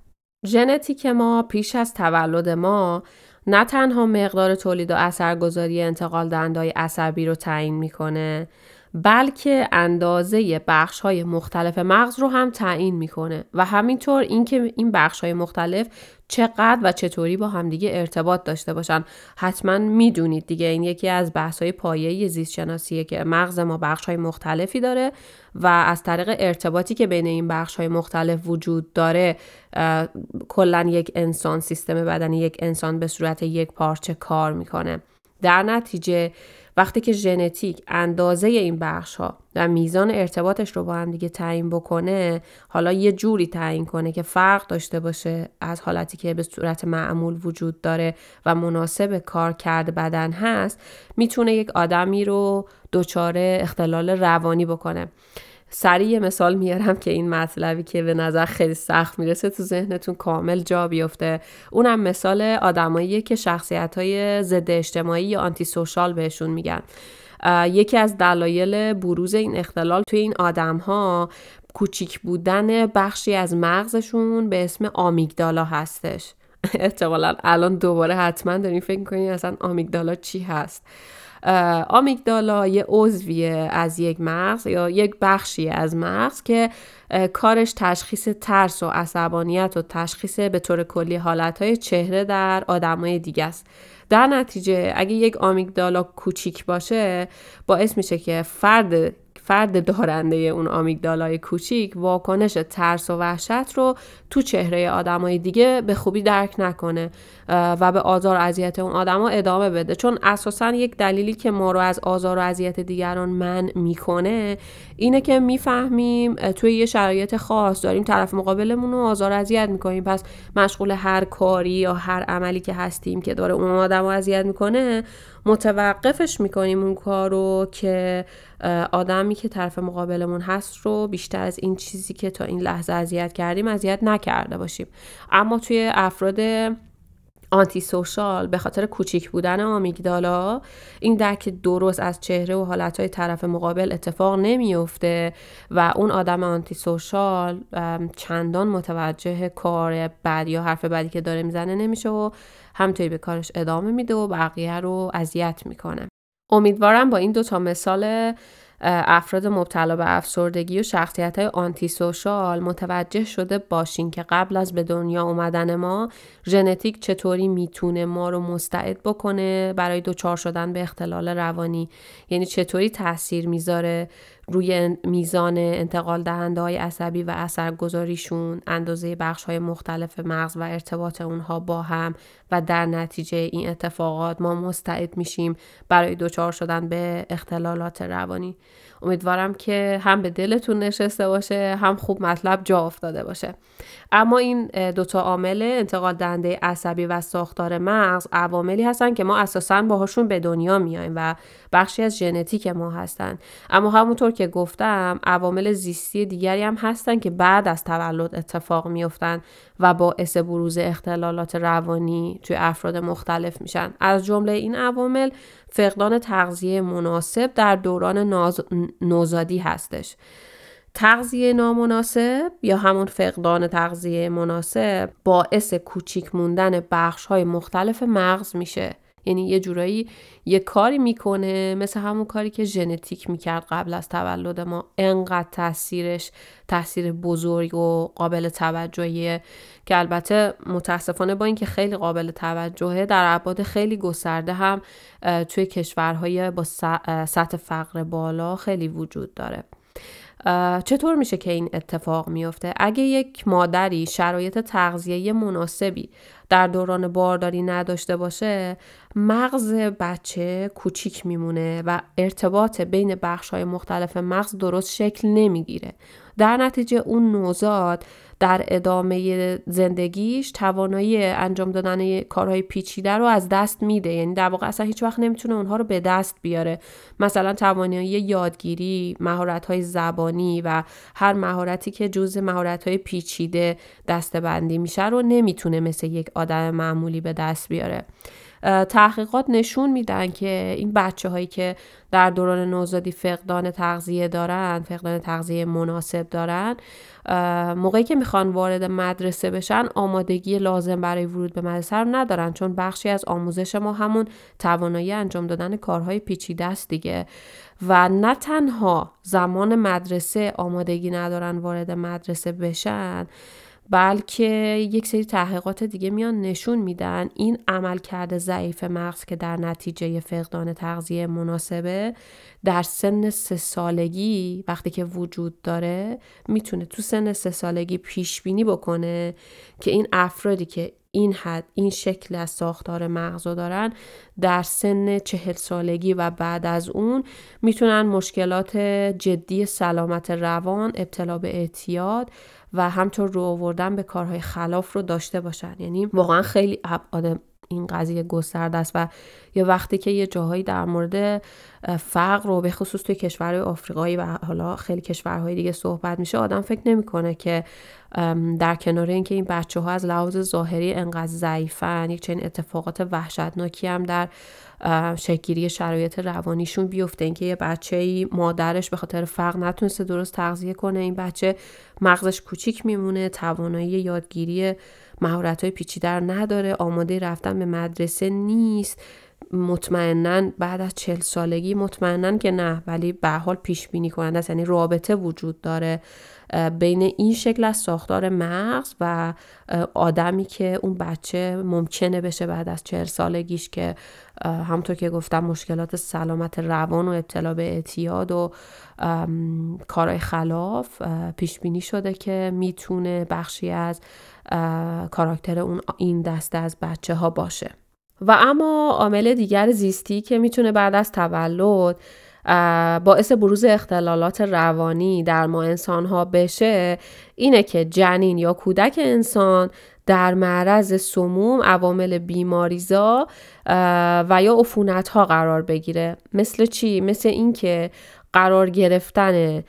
ژنتیک ما پیش از تولد ما نه تنها مقدار تولید و اثرگذاری انتقال دندای عصبی رو تعیین می‌کنه بلکه اندازه بخش های مختلف مغز رو هم تعیین می‌کنه و همینطور اینکه این بخش های مختلف چقدر و چطوری با همدیگه ارتباط داشته باشن حتما می‌دونید دیگه. این یکی از بحث های پایه زیست شناسیه که مغز ما بخش های مختلفی داره و از طریق ارتباطی که بین این بخش های مختلف وجود داره کلا یک انسان سیستم بدنی یک انسان به صورت یک پارچه کار می‌کنه. در نتیجه وقتی که ژنتیک اندازه این بخش ها و میزان ارتباطش رو با هم دیگه تعیین بکنه حالا یه جوری تعیین کنه که فرق داشته باشه از حالتی که به صورت معمول وجود داره و مناسب کار کرد بدن هست می‌تونه یک آدمی رو دچار اختلال روانی بکنه. سریع مثال میارم که این مطلبی که به نظر خیلی سخت می‌رسه تو ذهنتون کامل جا بیفته. اونم مثال آدمایی که شخصیت های ضد اجتماعی یا آنتی سوشال بهشون میگن. یکی از دلایل بروز این اختلال توی این آدم ها کوچیک بودن بخشی از مغزشون به اسم آمیگدالا هستش. احتمالا الان دوباره حتما دارین فکر می‌کنین اصلا آمیگدالا چی هست. آمیگدالا یه عضویه از یک مغز یا یک بخشی از مغز که کارش تشخیص ترس و عصبانیت و تشخیص به طور کلی حالتهای چهره در آدمای دیگه است. در نتیجه اگه یک آمیگدالا کوچیک باشه باعث میشه که فرد فرد دارنده اون آمیگدالای کوچیک واکنش ترس و وحشت رو تو چهره آدمای دیگه به خوبی درک نکنه و به آزار اذیت اون آدما ادامه بده. چون اساسا یک دلیلی که ما رو از آزار و اذیت دیگران من می‌کنه اینه که می‌فهمیم توی یه شرایط خاص داریم طرف مقابلمون رو آزار اذیت می‌کنیم. پس مشغول هر کاری یا هر عملی که هستیم که داره اون آدم رو اذیت می‌کنه متوقفش می‌کنیم اون کار رو که آدمی که طرف مقابلمون هست رو بیشتر از این چیزی که تا این لحظه اذیت کردیم اذیت نکرده باشیم. اما توی افراد آنتی سوشال به خاطر کوچیک بودن آمیگدالا این درک درست از چهره و حالتهای طرف مقابل اتفاق نمیفته و اون آدم آنتی سوشال چندان متوجه کار بعد یا حرف بعدی که داره می‌زنه نمیشه و همطوری به کارش ادامه میده و بقیه رو اذیت می‌کنه. امیدوارم با این دوتا مثال افراد مبتلا به افسردگی و شخصیت های آنتی سوشال متوجه شده باشین که قبل از به دنیا اومدن ما ژنتیک چطوری می‌تونه ما رو مستعد بکنه برای دچار شدن به اختلال روانی؟ یعنی چطوری تاثیر می‌ذاره؟ روی میزان انتقال دهنده های عصبی و اثرگذاریشون اندازه بخش های مختلف مغز و ارتباط اونها با هم و در نتیجه این اتفاقات ما مستعد میشیم برای دچار شدن به اختلالات روانی. امیدوارم که هم به دلتون نشسته باشه هم خوب مطلب جا افتاده باشه. اما این دوتا عامل انتقال دهنده عصبی و ساختار مغز عواملی هستن که ما اساسا باهاشون به دنیا میایم و بخشی از ژنتیک ما هستن. اما همونطور که گفتم عوامل زیستی دیگری هم هستن که بعد از تولد اتفاق میفتن و باعث بروز اختلالات روانی توی افراد مختلف میشن. از جمله این عوامل فقدان تغذیه مناسب در دوران نوزادی هستش. تغذیه نامناسب یا همون فقدان تغذیه مناسب باعث کوچیک موندن بخش های مختلف مغز میشه. یعنی یه جورایی یه کاری می‌کنه مثل همون کاری که ژنتیک می‌کرد قبل از تولد ما. انقدر تاثیرش تاثیر بزرگ و قابل توجهیه که البته متاسفانه با اینکه خیلی قابل توجهه در ابعاد خیلی گسترده هم توی کشورهای با سطح فقر بالا خیلی وجود داره. چطور میشه که این اتفاق میفته؟ اگه یک مادری شرایط تغذیه مناسبی در دوران بارداری نداشته باشه مغز بچه کوچیک میمونه و ارتباط بین بخش های مختلف مغز درست شکل نمی‌گیره. در نتیجه اون نوزاد در ادامه زندگیش توانایی انجام دادن کارهای پیچیده رو از دست میده. یعنی در واقع اصلا هیچ وقت نمی‌تونه اونها رو به دست بیاره. مثلا توانایی یادگیری مهارت زبانی و هر مهارتی که جز مهارت های پیچیده دستبندی میشه رو نمی‌تونه مثل یک آدم معمولی به دست بیاره. تحقیقات نشون میدن که این بچه هایی که در دوران نوزادی فقدان تغذیه دارن فقدان تغذیه مناسب دارن موقعی که می‌خوان وارد مدرسه بشن آمادگی لازم برای ورود به مدرسه رو ندارن چون بخشی از آموزش ما همون توانایی انجام دادن کارهای پیچیده است دیگه. و نه تنها زمان مدرسه آمادگی ندارن وارد مدرسه بشن بلکه یک سری تحقیقات دیگه میان نشون میدن. این عملکرد ضعیف مغز که در نتیجه فقدان تغذیه مناسبه در سن سه سالگی وقتی که وجود داره می‌تونه تو سن سه سالگی پیش بینی بکنه که این افرادی که این حد این شکل از ساختار مغز دارن در سن چهل سالگی و بعد از اون می‌تونن مشکلات جدی سلامت روان ابتلا به اعتیاد و همطور رو آوردن به کارهای خلاف رو داشته باشن. یعنی واقعا خیلی ابعاد این قضیه گسترده است و یه وقتی که یه جاهایی در مورد فقر رو به خصوص توی کشورهای آفریقایی و حالا خیلی کشورهای دیگه صحبت میشه آدم فکر نمی‌کنه که در کنار اینکه این بچه ها از لحاظ ظاهری انقدر ضعیفن یک چنین اتفاقات وحشتناکی هم در شکلگیری شرایط روانیشون بیفته. اینکه یه بچه ای مادرش به خاطر فقر نتونسته درست تغذیه کنه. این بچه مغزش کوچیک میمونه توانایی یادگیری مهارت های پیچیده نداره. آماده رفتن به مدرسه نیست. مطمئنا بعد از چل سالگی مطمئنا که نه ولی به حال پیش بینی کننده است. یعنی رابطه وجود داره بین این شکل از ساختار مغز و آدمی که اون بچه ممکنه بشه بعد از چهل سالگیش که همونطور که گفتم مشکلات سلامت روان و ابتلا به اعتیاد و کارهای خلاف پیش بینی شده که می‌تونه بخشی از کاراکتر اون این دسته از بچه ها باشه. و اما عامل دیگر زیستی که می‌تونه بعد از تولد باعث بروز اختلالات روانی در ما انسان ها بشه اینه که جنین یا کودک انسان در معرض سموم عوامل بیماریزا و یا عفونت ها قرار بگیره. مثل چی؟ مثل اینکه قرار گرفتن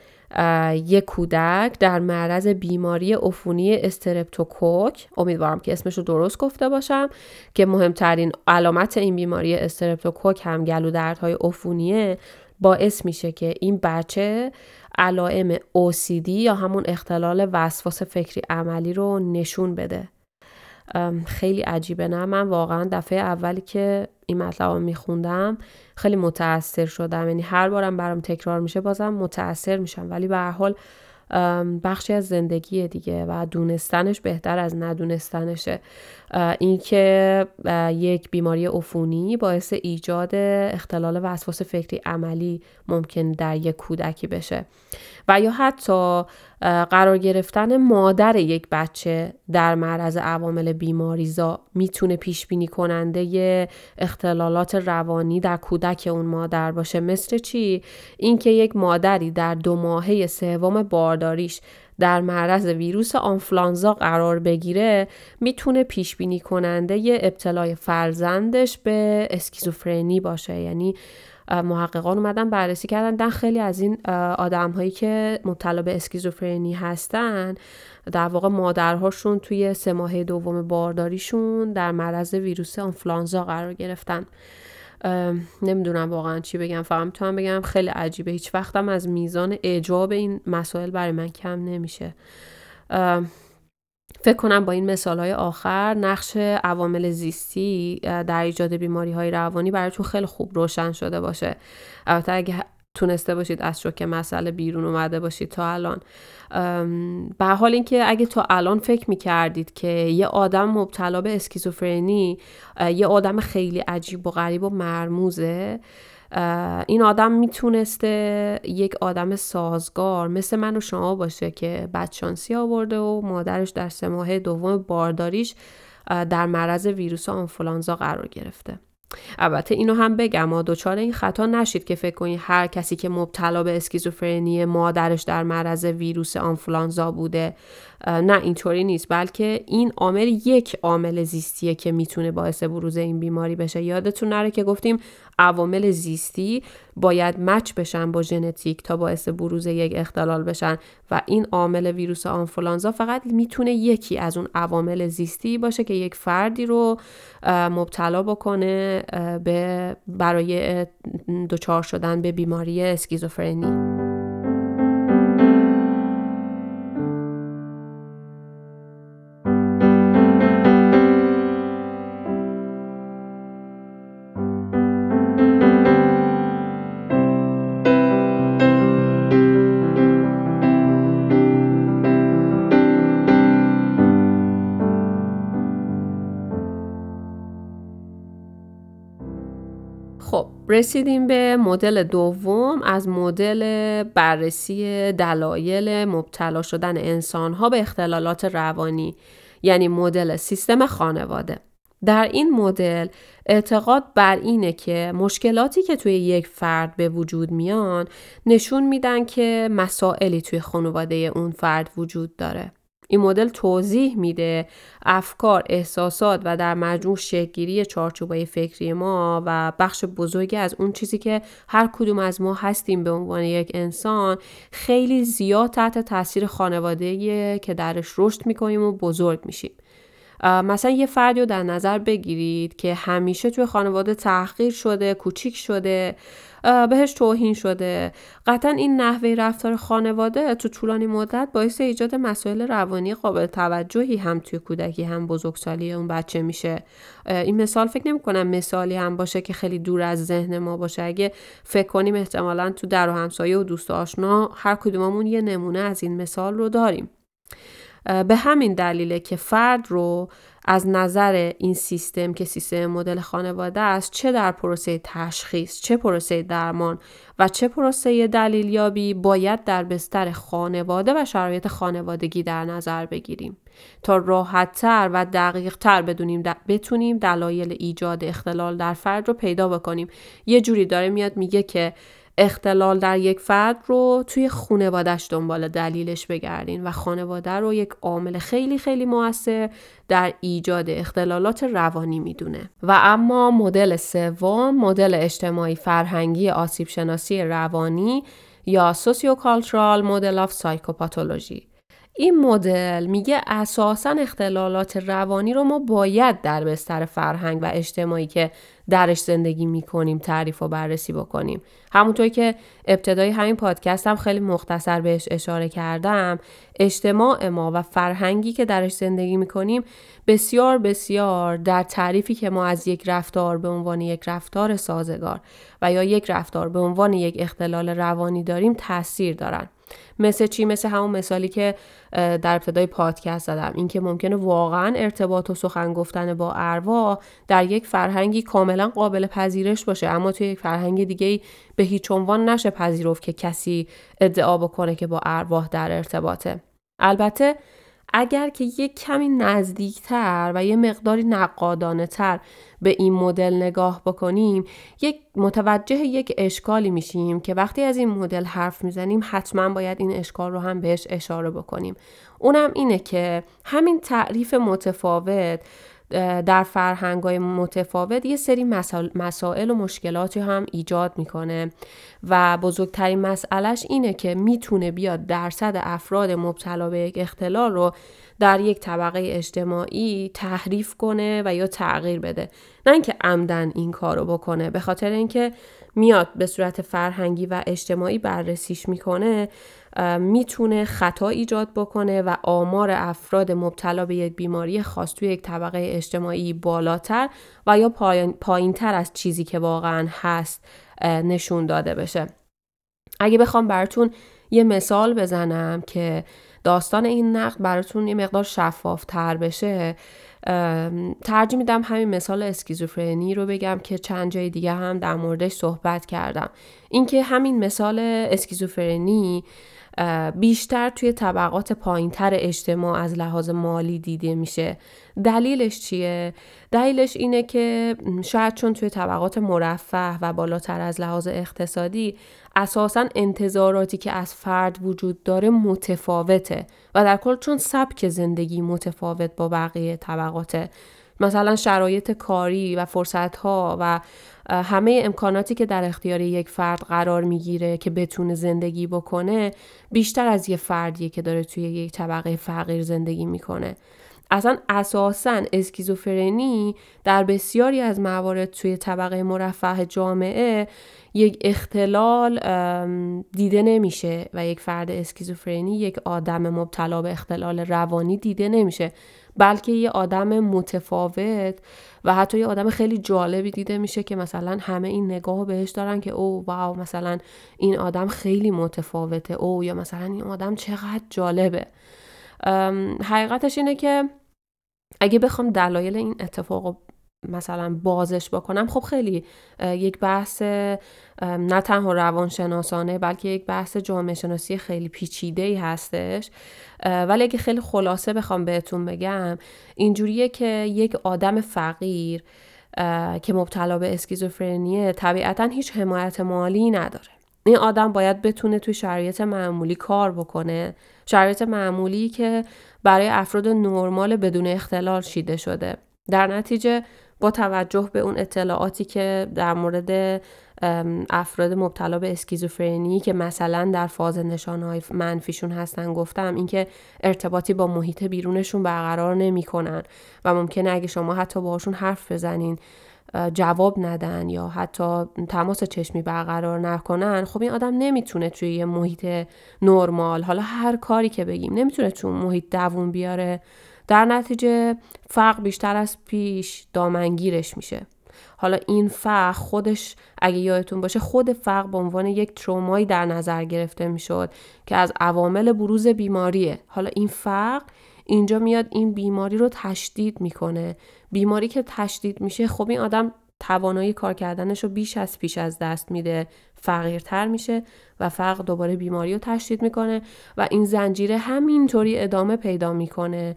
یک کودک در معرض بیماری عفونی استرپتوکوک. امیدوارم که اسمش رو درست گفته باشم که مهمترین علامت این بیماری استرپتوکوک هم گلو دردهای عفونیه باعث میشه که این بچه علائم OCD یا همون اختلال وسواس فکری عملی رو نشون بده. خیلی عجیبه. نه من واقعا دفعه اولی که این مطلب رو میخوندم خیلی متاثر شدم. یعنی هر بارم برام تکرار میشه بازم متاثر میشم. ولی به هر حال بخشی از زندگی دیگه و دونستنش بهتر از ندونستنشه. اینکه یک بیماری عفونی باعث ایجاد اختلال وسواس فکری عملی ممکن در یک کودکی بشه. و یا حتی قرار گرفتن مادر یک بچه در معرض عوامل بیماریزا می‌تونه پیش بینی کننده اختلالات روانی در کودک اون مادر باشه. مثل چی؟ اینکه یک مادری در دو ماهه سوم بارداریش در معرض ویروس آنفلانزا قرار بگیره می‌تونه پیش بینی کننده ابتلای فرزندش به اسکیزوفرنی باشه. یعنی محققان اومدن بررسی کردن. در خیلی از این آدم هایی که مبتلا به اسکیزوفرنی هستن در واقع مادرهاشون توی سه ماه دوم بارداریشون در معرض ویروس آنفلانزا قرار گرفتن. نمی‌دونم واقعا چی بگم. فقط می‌تونم بگم خیلی عجیبه. هیچ وقتم از میزان اعجاب این مسائل برای من کم نمیشه. فکر کنم با این مثال های آخر نقش عوامل زیستی در ایجاد بیماری های روانی براتون خیلی خوب روشن شده باشه. البته اگه تونسته باشید از شوک مسئله بیرون اومده باشید تا الان. به حال اینکه اگه تا الان فکر می‌کردید که یه آدم مبتلا به اسکیزوفرنی یه آدم خیلی عجیب و غریب و مرموزه این آدم می‌تونسته یک آدم سازگار مثل من و شما باشه که بدشانسی آورده و مادرش در سه ماه دوم بارداریش در معرض ویروس آنفولانزا قرار گرفته. البته اینو هم بگم و دچار این خطا نشید که فکر کنید هر کسی که مبتلا به اسکیزوفرنی مادرش در معرض ویروس آنفولانزا بوده نه اینطوری نیست بلکه این عامل یک عامل زیستیه که می‌تونه باعث بروز این بیماری بشه. یادتون نره که گفتیم عوامل زیستی باید مچ بشن با ژنتیک تا باعث بروز یک اختلال بشن و این عامل ویروس آنفولانزا فقط می‌تونه یکی از اون عوامل زیستی باشه که یک فردی رو مبتلا بکنه به برای دچار شدن به بیماری اسکیزوفرنی. رسیدیم به مدل دوم از مدل بررسی دلایل مبتلا شدن انسانها به اختلالات روانی یعنی مدل سیستم خانواده. در این مدل اعتقاد بر اینه که مشکلاتی که توی یک فرد به وجود میان نشون میدن که مسائلی توی خانواده اون فرد وجود داره. این مدل توضیح میده افکار، احساسات و در مجموع شکلگیری چارچوبای فکری ما و بخش بزرگی از اون چیزی که هر کدوم از ما هستیم به عنوان یک انسان خیلی زیاد تحت تاثیر خانواده که درش رشد می‌کنیم و بزرگ میشیم. مثلا یه فردی رو در نظر بگیرید که همیشه توی خانواده تحقیر شده کوچیک شده بهش توهین شده. قطعا این نحوه رفتار خانواده تو طولانی مدت باعث ایجاد مسائل روانی قابل توجهی هم توی کودکی هم بزرگسالی اون بچه میشه. این مثال فکر نمی کنم مثالی هم باشه که خیلی دور از ذهن ما باشه. اگه فکر کنیم احتمالا تو در و همسایه و دوست آشنا هر کدوممون یه نمونه از این مثال رو داریم. به همین دلیله که فرد رو از نظر این سیستم که سیستم مدل خانواده است چه در پروسه تشخیص چه پروسه درمان و چه پروسه دلیلیابی باید در بستر خانواده و شرایط خانوادگی در نظر بگیریم تا راحتتر و دقیقتر بدونیم بتونیم دلایل ایجاد اختلال در فرد رو پیدا بکنیم. یه جوری داره میاد میگه که اختلال در یک فرد رو توی خانوادهش دنبال دلیلش بگردین و خانواده رو یک عامل خیلی خیلی موثر در ایجاد اختلالات روانی می‌دونه. و اما مدل سوم مدل اجتماعی فرهنگی آسیب شناسی روانی یا sociocultural model of psychopathology. این مدل میگه اساسا اختلالات روانی رو ما باید در بستر فرهنگ و اجتماعی که درش زندگی می‌کنیم تعریف و بررسی بکنیم. همونطور که ابتدای همین پادکست هم خیلی مختصر بهش اشاره کردم اجتماع ما و فرهنگی که درش زندگی می‌کنیم بسیار بسیار در تعریفی که ما از یک رفتار به عنوان یک رفتار سازگار و یا یک رفتار به عنوان یک اختلال روانی داریم تاثیر دارن. مثل چی؟ مثل همون مثالی که در ابتدای پادکست زدم. اینکه ممکنه واقعا ارتباط و سخن گفتن با اروا در یک فرهنگی کاملا قابل پذیرش باشه. اما توی یک فرهنگ دیگه به هیچ عنوان نشه پذیرفت که کسی ادعا بکنه که با ارواح در ارتباطه. البته اگر که یک کمی نزدیکتر و یه مقداری نقادانه تر به این مدل نگاه بکنیم یک متوجه یک اشکالی میشیم که وقتی از این مدل حرف می‌زنیم حتما باید این اشکال رو هم بهش اشاره بکنیم. اونم اینه که همین تعریف متفاوت در فرهنگ های متفاوت یه سری مسائل و مشکلاتی هم ایجاد می‌کنه. و بزرگترین مسئلهش اینه که می‌تونه بیاد درصد افراد مبتلا به یک اختلال رو در یک طبقه اجتماعی تحریف کنه و یا تغییر بده. نه اینکه عمدن این کار رو بکنه به خاطر اینکه میاد به صورت فرهنگی و اجتماعی بررسیش می‌کنه. می‌تونه خطا ایجاد بکنه و آمار افراد مبتلا به یک بیماری خاص توی یک طبقه اجتماعی بالاتر و یا پایین تر از چیزی که واقعا هست نشون داده بشه. اگه بخوام براتون یه مثال بزنم که داستان این نقد براتون یه مقدار شفاف تر بشه ترجیح میدم همین مثال اسکیزوفرنی رو بگم که چند جای دیگه هم در موردش صحبت کردم. اینکه همین مثال اسکیزوفرنی بیشتر توی طبقات پایینتر اجتماع از لحاظ مالی دیده میشه دلیلش چیه؟ دلیلش اینه که شاید چون توی طبقات مرفه و بالاتر از لحاظ اقتصادی اساسا انتظاراتی که از فرد وجود داره متفاوته و در کل چون سبک زندگی متفاوت با بقیه طبقاته مثلا شرایط کاری و فرصت ها و همه امکاناتی که در اختیار یک فرد قرار می‌گیره که بتونه زندگی بکنه بیشتر از یه فردیه که داره توی یک طبقه فقیر زندگی می‌کنه. اصلا اساسا اسکیزوفرنی در بسیاری از موارد توی طبقه مرفه جامعه یک اختلال دیده نمیشه و یک فرد اسکیزوفرنی یک آدم مبتلا به اختلال روانی دیده نمیشه. بلکه یه آدم متفاوت و حتی یه آدم خیلی جالبی دیده میشه که مثلا همه این نگاه بهش دارن که او واو مثلا این آدم خیلی متفاوته او یا مثلا این آدم چقدر جالبه. حقیقتش اینه که اگه بخوام دلایل این اتفاق مثلا بازش بکنم خب خیلی یک بحث نه تنها روانشناسانه بلکه یک بحث جامعه شناسی خیلی پیچیده ای هستش ولی اگه خیلی خلاصه بخوام بهتون بگم اینجوریه که یک آدم فقیر که مبتلا به اسکیزوفرنیه طبیعتا هیچ حمایت مالی نداره. این آدم باید بتونه توی شرایط معمولی کار بکنه. شرایط معمولی که برای افراد نرمال بدون اختلال شیده شده. در نتیجه با توجه به اون اطلاعاتی که در مورد افراد مبتلا به اسکیزوفرنی که مثلا در فاز نشانهای منفیشون هستن گفتم اینکه ارتباطی با محیط بیرونشون برقرار نمی‌کنن و ممکنه اگه شما حتی باهاشون حرف بزنین جواب ندن یا حتی تماس چشمی برقرار نکنن خب این آدم نمی‌تونه توی یه محیط نرمال حالا هر کاری که بگیم نمی‌تونه توی محیط دووم بیاره. در نتیجه فرق بیشتر از پیش دامنگیرش میشه. حالا این فرق خودش اگه یادتون باشه خود فرق به عنوان یک ترومایی در نظر گرفته می‌شد که از عوامل بروز بیماریه. حالا این فرق اینجا میاد این بیماری رو تشدید می‌کنه. بیماری که تشدید میشه خب این آدم توانایی کار کردنش رو بیش از پیش از دست میده فقیرتر میشه و فقر دوباره بیماری رو تشدید می‌کنه و این زنجیره همینطوری ادامه پیدا می‌کنه.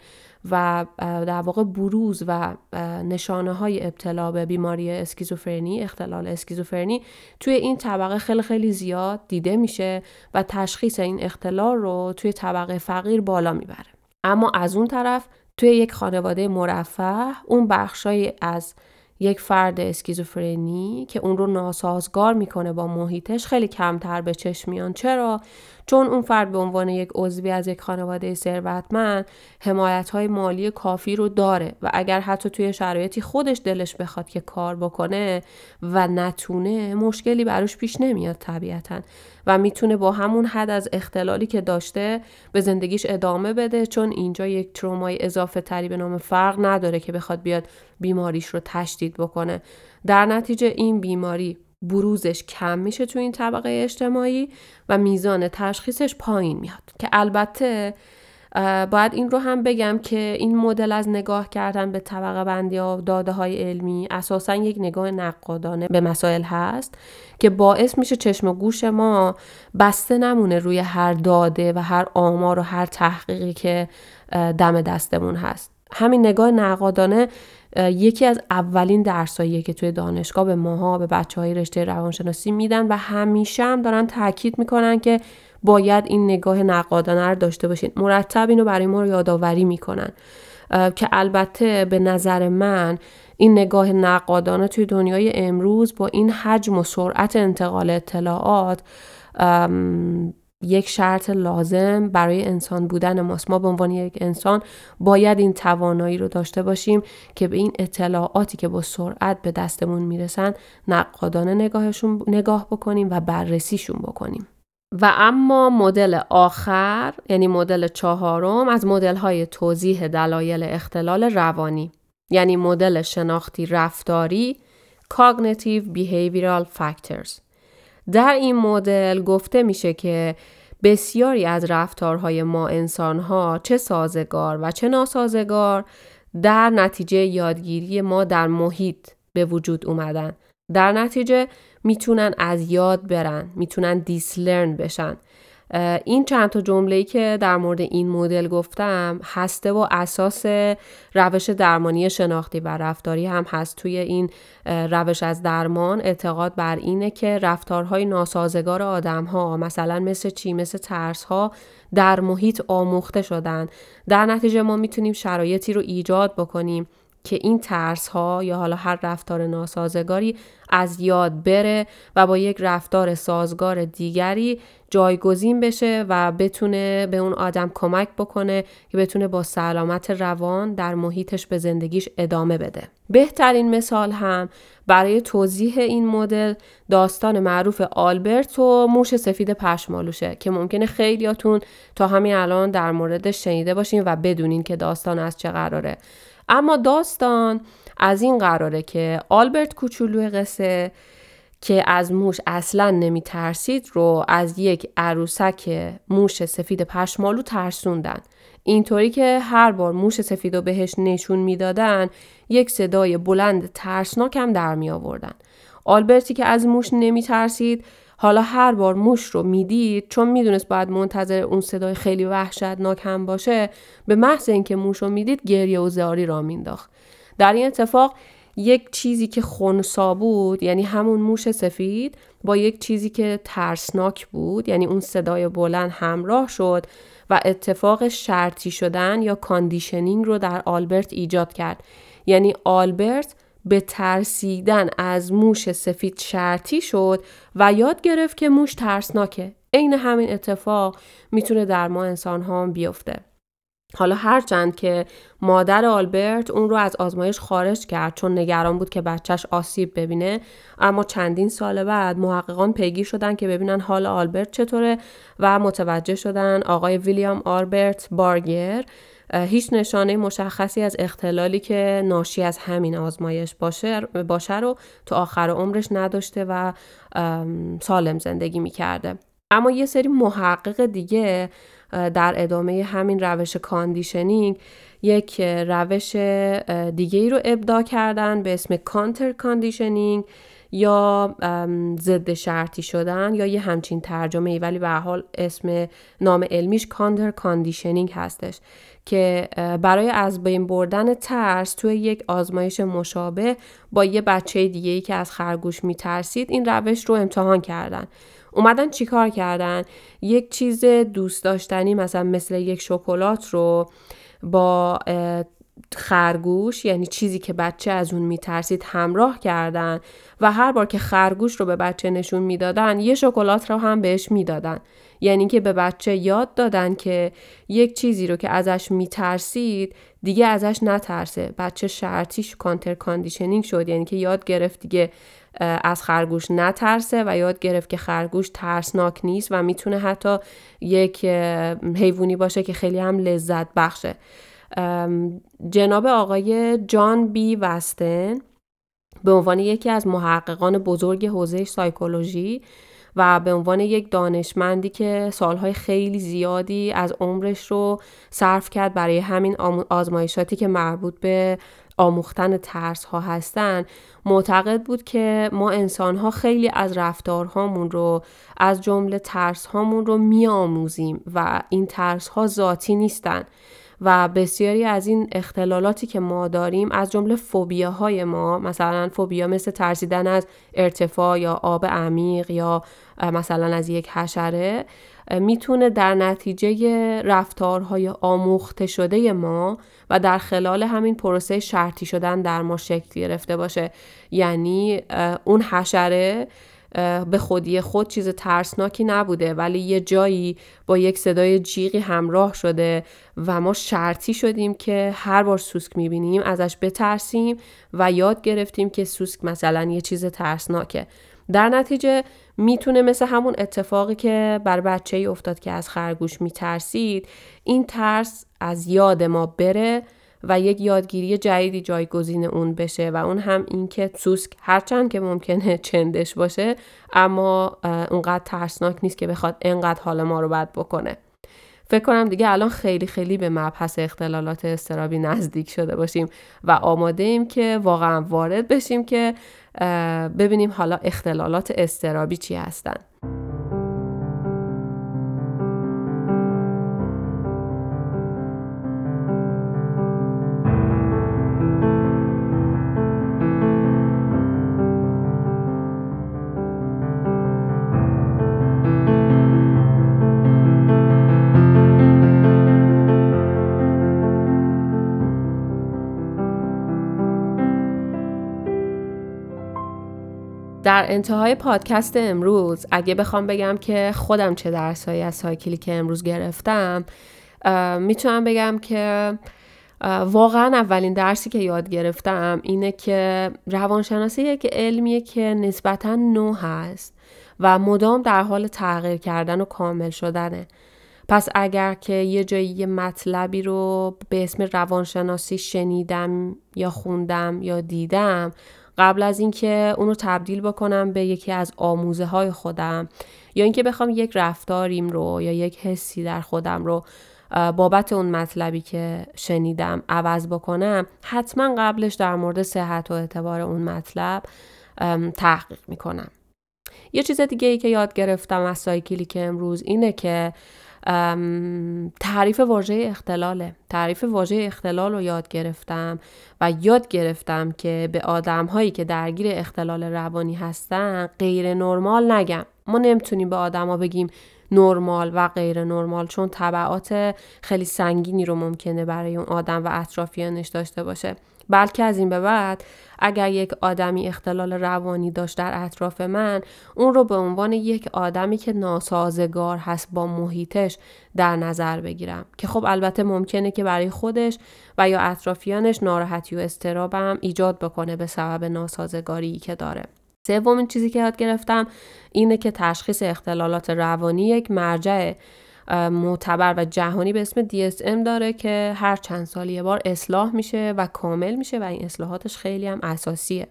و در واقع بروز و نشانه های ابتلا به بیماری اسکیزوفرنی اختلال اسکیزوفرنی توی این طبقه خیلی خیلی زیاد دیده میشه و تشخیص این اختلال رو توی طبقه فقیر بالا می‌بره. اما از اون طرف توی یک خانواده مرفه اون بخشای از یک فرد اسکیزوفرنی که اون رو ناسازگار می‌کنه با محیطش خیلی کمتر به چشم میان. چرا؟ چون اون فرد به عنوان یک عضوی از یک خانواده ثروتمند حمایت های مالی کافی رو داره و اگر حتی توی شرایطی خودش دلش بخواد که کار بکنه و نتونه مشکلی براش پیش نمیاد طبیعتا و می‌تونه با همون حد از اختلالی که داشته به زندگیش ادامه بده چون اینجا یک ترومای اضافه تری به نام فرق نداره که بخواد بیاد بیماریش رو تشدید بکنه. در نتیجه این بیماری بروزش کم میشه تو این طبقه اجتماعی و میزان تشخیصش پایین میاد. که البته باید این رو هم بگم که این مدل از نگاه کردن به طبقه بندی یا داده های علمی اساسا یک نگاه نقادانه به مسائل هست که باعث میشه چشم و گوش ما بسته نمونه روی هر داده و هر آمار و هر تحقیقی که دم دستمون هست. همین نگاه نقادانه یکی از اولین درساییه که توی دانشگاه به ماها به بچه های رشته روانشناسی میدن و همیشه هم دارن تاکید می‌کنن که باید این نگاه نقادانه رو داشته باشین. مرتب اینو برای ما رو یادآوری می‌کنن. که البته به نظر من این نگاه نقادانه توی دنیای امروز با این حجم و سرعت انتقال اطلاعات یک شرط لازم برای انسان بودن ماست. ما به عنوان یک انسان باید این توانایی رو داشته باشیم که به این اطلاعاتی که با سرعت به دستمون می‌رسن نقادانه نگاهشون نگاه بکنیم و بررسیشون بکنیم. و اما مدل آخر یعنی مدل چهارم از مدل های توضیح دلایل اختلال روانی یعنی مدل شناختی رفتاری Cognitive Behavioral Factors. در این مدل گفته میشه که بسیاری از رفتارهای ما انسانها چه سازگار و چه ناسازگار در نتیجه یادگیری ما در محیط به وجود اومدن. در نتیجه می‌تونن از یاد برن می‌تونن دیسلرن بشن. این چند تا جمله‌ای که در مورد این مدل گفتم هسته و اساس روش درمانی شناختی و رفتاری هم هست. توی این روش از درمان اعتقاد بر اینه که رفتارهای ناسازگار آدم ها مثلا مثل چی مثل ترس ها در محیط آموخته شدن. در نتیجه ما می‌تونیم شرایطی رو ایجاد بکنیم. که این ترس ها یا حالا هر رفتار ناسازگاری از یاد بره و با یک رفتار سازگار دیگری جایگزین بشه و بتونه به اون آدم کمک بکنه که بتونه با سلامت روان در محیطش به زندگیش ادامه بده. بهترین مثال هم برای توضیح این مدل داستان معروف آلبرت و موش سفید پشمالوشه که ممکنه خیلیاتون تا همین الان در موردش شنیده باشین و بدونین که داستان از چه قراره. اما داستان از این قراره که آلبرت کوچولوی قصه که از موش اصلا نمی ترسید رو از یک عروسک موش سفید پشمالو ترسوندن. اینطوری که هر بار موش سفید رو بهش نشون می‌دادن یک صدای بلند ترسناک هم در می آوردن. آلبرتی که از موش نمی ترسید حالا هر بار موش رو می‌دید چون می‌دونست باید منتظر اون صدای خیلی وحشتناک هم باشه به محض اینکه موش رو می‌دید گریه و زاری را مینداخت در این اتفاق یک چیزی که خونسا بود یعنی همون موش سفید با یک چیزی که ترسناک بود یعنی اون صدای بلند همراه شد و اتفاق شرطی شدن یا conditioning رو در آلبرت ایجاد کرد. یعنی آلبرت به ترسیدن از موش سفید شرطی شد و یاد گرفت که موش ترسناکه. عین همین اتفاق می‌تونه در ما انسان ها بیفته. حالا هرچند که مادر آلبرت اون رو از آزمایش خارج کرد چون نگران بود که بچهش آسیب ببینه اما چندین سال بعد محققان پیگیر شدن که ببینن حال آلبرت چطوره و متوجه شدن آقای ویلیام آلبرت بارگر هیچ نشانه مشخصی از اختلالی که ناشی از همین آزمایش باشه, باشه رو تا آخر عمرش نداشته و سالم زندگی می‌کرده. اما یه سری محقق دیگه در ادامه همین روش conditioning یک روش دیگه ای رو ابداع کردن به اسم counter conditioning یا ضد شرطی شدن یا یه همچین ترجمه ای ولی به هر حال اسم نام علمیش counter conditioning هستش که برای از بین بردن ترس توی یک آزمایش مشابه با یه بچه دیگه ای که از خرگوش میترسید این روش رو امتحان کردن. اومدن چیکار کردن؟ یک چیز دوست داشتنی مثلا مثل یک شکلات رو با خرگوش یعنی چیزی که بچه از اون میترسید همراه کردن و هر بار که خرگوش رو به بچه نشون می‌دادن یه شکلات رو هم بهش می‌دادن. یعنی که به بچه یاد دادن که یک چیزی رو که ازش میترسید دیگه ازش نترسه. بچه شرطیش counter conditioning شد. یعنی که یاد گرفت دیگه از خرگوش نترسه و یاد گرفت که خرگوش ترسناک نیست و می‌تونه حتی یک حیوانی باشه که خیلی هم لذت بخشه. جناب آقای جان بی وستن به عنوان یکی از محققان بزرگ حوزه سایکولوژی و به عنوان یک دانشمندی که سالهای خیلی زیادی از عمرش رو صرف کرد برای همین آزمایشاتی که مربوط به آموختن ترس ها هستن معتقد بود که ما انسان ها خیلی از رفتارهامون رو از جمله ترس هامون رو میآموزیم و این ترس ها ذاتی نیستن. و بسیاری از این اختلالاتی که ما داریم از جمله فوبیاهای ما مثلا فوبیا مثل ترسیدن از ارتفاع یا آب عمیق یا مثلا از یک حشره می‌تونه در نتیجه رفتارهای آموخته شده ما و در خلال همین پروسه شرطی شدن در ما شکل گرفته باشه. یعنی اون حشره به خودی خود چیز ترسناکی نبوده ولی یه جایی با یک صدای جیغی همراه شده و ما شرطی شدیم که هر بار سوسک می‌بینیم ازش بترسیم و یاد گرفتیم که سوسک مثلا یه چیز ترسناکه. در نتیجه می‌تونه مثل همون اتفاقی که بر بچه ای افتاد که از خرگوش میترسید این ترس از یاد ما بره و یک یادگیری جدیدی جایگزین اون بشه و اون هم این که سوسک هرچند که ممکنه چندش باشه اما اونقدر ترسناک نیست که بخواد انقدر حال ما رو بد بکنه. فکر کنم دیگه الان خیلی خیلی به مبحث اختلالات استرابی نزدیک شده باشیم و آماده ایم که واقعا وارد بشیم که ببینیم حالا اختلالات استرابی چی هستن. در انتهای پادکست امروز اگه بخوام بگم که خودم چه درسهایی از سایکلی که امروز گرفتم می‌تونم بگم که واقعا اولین درسی که یاد گرفتم اینه که روانشناسی یک علمیه که نسبتا نو هست و مدام در حال تغییر کردن و کامل شدنه. پس اگر که یه جایی یه مطلبی رو به اسم روانشناسی شنیدم یا خوندم یا دیدم قبل از اینکه اونو تبدیل بکنم به یکی از آموزه های خودم یا اینکه بخوام یک رفتاریم رو یا یک حسی در خودم رو بابت اون مطلبی که شنیدم عوض بکنم حتما قبلش در مورد صحت و اعتبار اون مطلب تحقیق می‌کنم. یه چیز دیگه ای که یاد گرفتم از سایکلی که امروز اینه که تعریف واژه اختلاله. تعریف واژه اختلال رو یاد گرفتم و یاد گرفتم که به آدم هایی که درگیر اختلال روانی هستن غیر نرمال نگم. ما نمی‌تونیم به آدما بگیم نرمال و غیر نرمال چون طبعات خیلی سنگینی رو ممکنه برای اون آدم و اطرافیانش داشته باشه. بلکه از این به بعد اگر یک آدمی اختلال روانی داشت در اطراف من اون رو به عنوان یک آدمی که ناسازگار هست با محیطش در نظر بگیرم. که خب البته ممکنه که برای خودش و یا اطرافیانش ناراحتی و استرابم ایجاد بکنه به سبب ناسازگاری که داره. سومین چیزی که یاد گرفتم اینه که تشخیص اختلالات روانی یک مرجع معتبر و جهانی به اسم DSM داره که هر چند سال یه بار اصلاح میشه و کامل میشه و این اصلاحاتش خیلی هم اساسیه.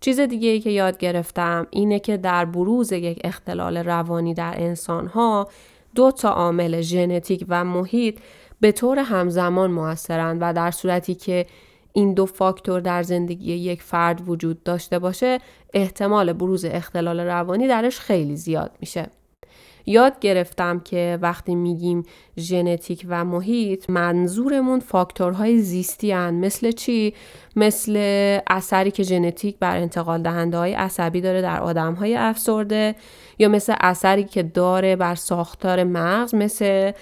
چیز دیگه ای که یاد گرفتم اینه که در بروز یک اختلال روانی در انسان ها دو تا عامل ژنتیک و محیط به طور همزمان موثرند و در صورتی که این دو فاکتور در زندگی یک فرد وجود داشته باشه احتمال بروز اختلال روانی درش خیلی زیاد میشه. یاد گرفتم که وقتی میگیم ژنتیک و محیط منظورمون فاکتورهای زیستی هن. مثل چی؟ مثل اثری که ژنتیک بر انتقال دهنده های عصبی داره در آدم های افسرده یا مثل اثری که داره بر ساختار مغز مثل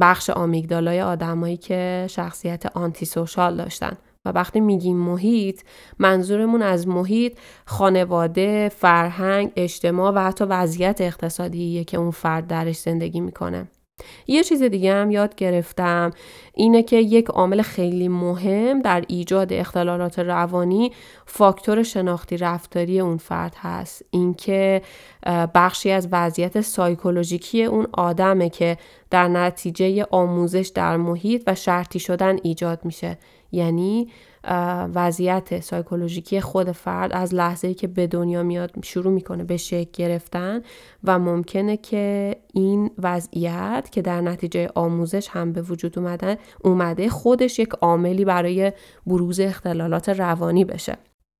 بخش آمیگدالای آدمایی که شخصیت آنتی سوشال داشتن و وقتی میگیم محیط منظورمون از محیط خانواده، فرهنگ، اجتماع و حتی وضعیت اقتصادیه که اون فرد درش زندگی می‌کنه. یه چیز دیگه هم یاد گرفتم اینه که یک عامل خیلی مهم در ایجاد اختلالات روانی فاکتور شناختی رفتاری اون فرد هست اینکه بخشی از وضعیت سایکولوژیکی اون آدمه که در نتیجه آموزش در محیط و شرطی شدن ایجاد میشه یعنی وضعیت سایکولوژیکی خود فرد از لحظه که به دنیا میاد شروع می‌کنه به شکل گرفتن و ممکنه که این وضعیت که در نتیجه آموزش هم به وجود اومده اومده خودش یک عاملی برای بروز اختلالات روانی بشه.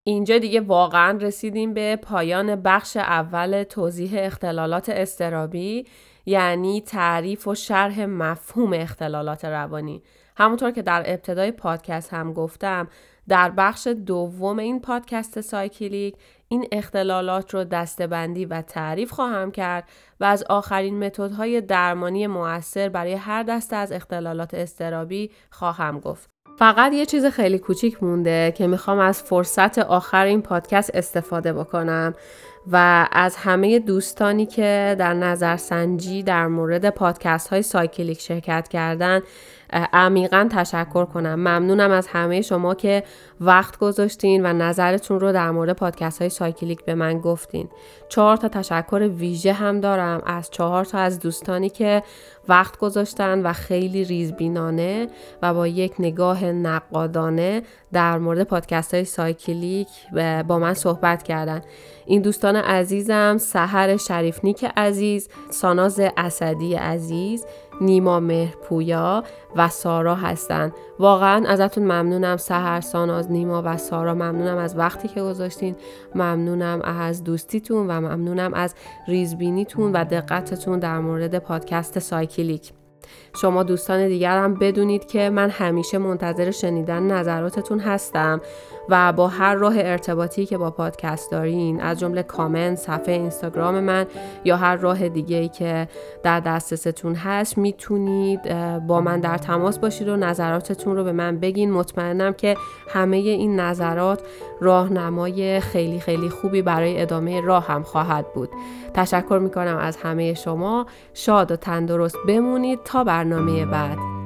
اینجا دیگه واقعا رسیدیم به پایان بخش اول توضیح اختلالات استرابی یعنی تعریف و شرح مفهوم اختلالات روانی. همونطور که در ابتدای پادکست هم گفتم در بخش دوم این پادکست سایکلیک این اختلالات رو دستبندی و تعریف خواهم کرد و از آخرین متدهای درمانی موثر برای هر دسته از اختلالات استرابی خواهم گفت. فقط یه چیز خیلی کوچیک مونده که می‌خوام از فرصت آخر این پادکست استفاده بکنم و از همه دوستانی که در نظرسنجی در مورد پادکست های سایکلیک شرکت کردن عمیقا تشکر کنم. ممنونم از همه شما که وقت گذاشتین و نظرتون رو در مورد پادکست های سایکلیک به من گفتین. چهار تا تشکر ویژه هم دارم. از چهار تا از دوستانی که وقت گذاشتن و خیلی ریزبینانه و با یک نگاه نقادانه در مورد پادکست های سایکلیک با من صحبت کردن. این دوستان عزیزم سحر شریفنیک عزیز ساناز اسدی عزیز نیما مهرپویا و سارا هستن. واقعا ازتون ممنونم. سهر ساناز نیما و سارا ممنونم از وقتی که گذاشتین. ممنونم از دوستیتون و ممنونم از ریزبینیتون و دقتتون در مورد پادکست سایکلیک. شما دوستان دیگر هم بدونید که من همیشه منتظر شنیدن نظراتتون هستم و با هر راه ارتباطی که با پادکست دارین از جمله کامنت صفحه اینستاگرام من یا هر راه دیگه ای که در دسترستون هست می‌تونید با من در تماس باشید و نظراتتون رو به من بگین. مطمئنم که همه این نظرات راهنمای خیلی خیلی خوبی برای ادامه راه هم خواهد بود. تشکر می‌کنم از همه شما. شاد و تندرست بمونید. تا برنامه بعد.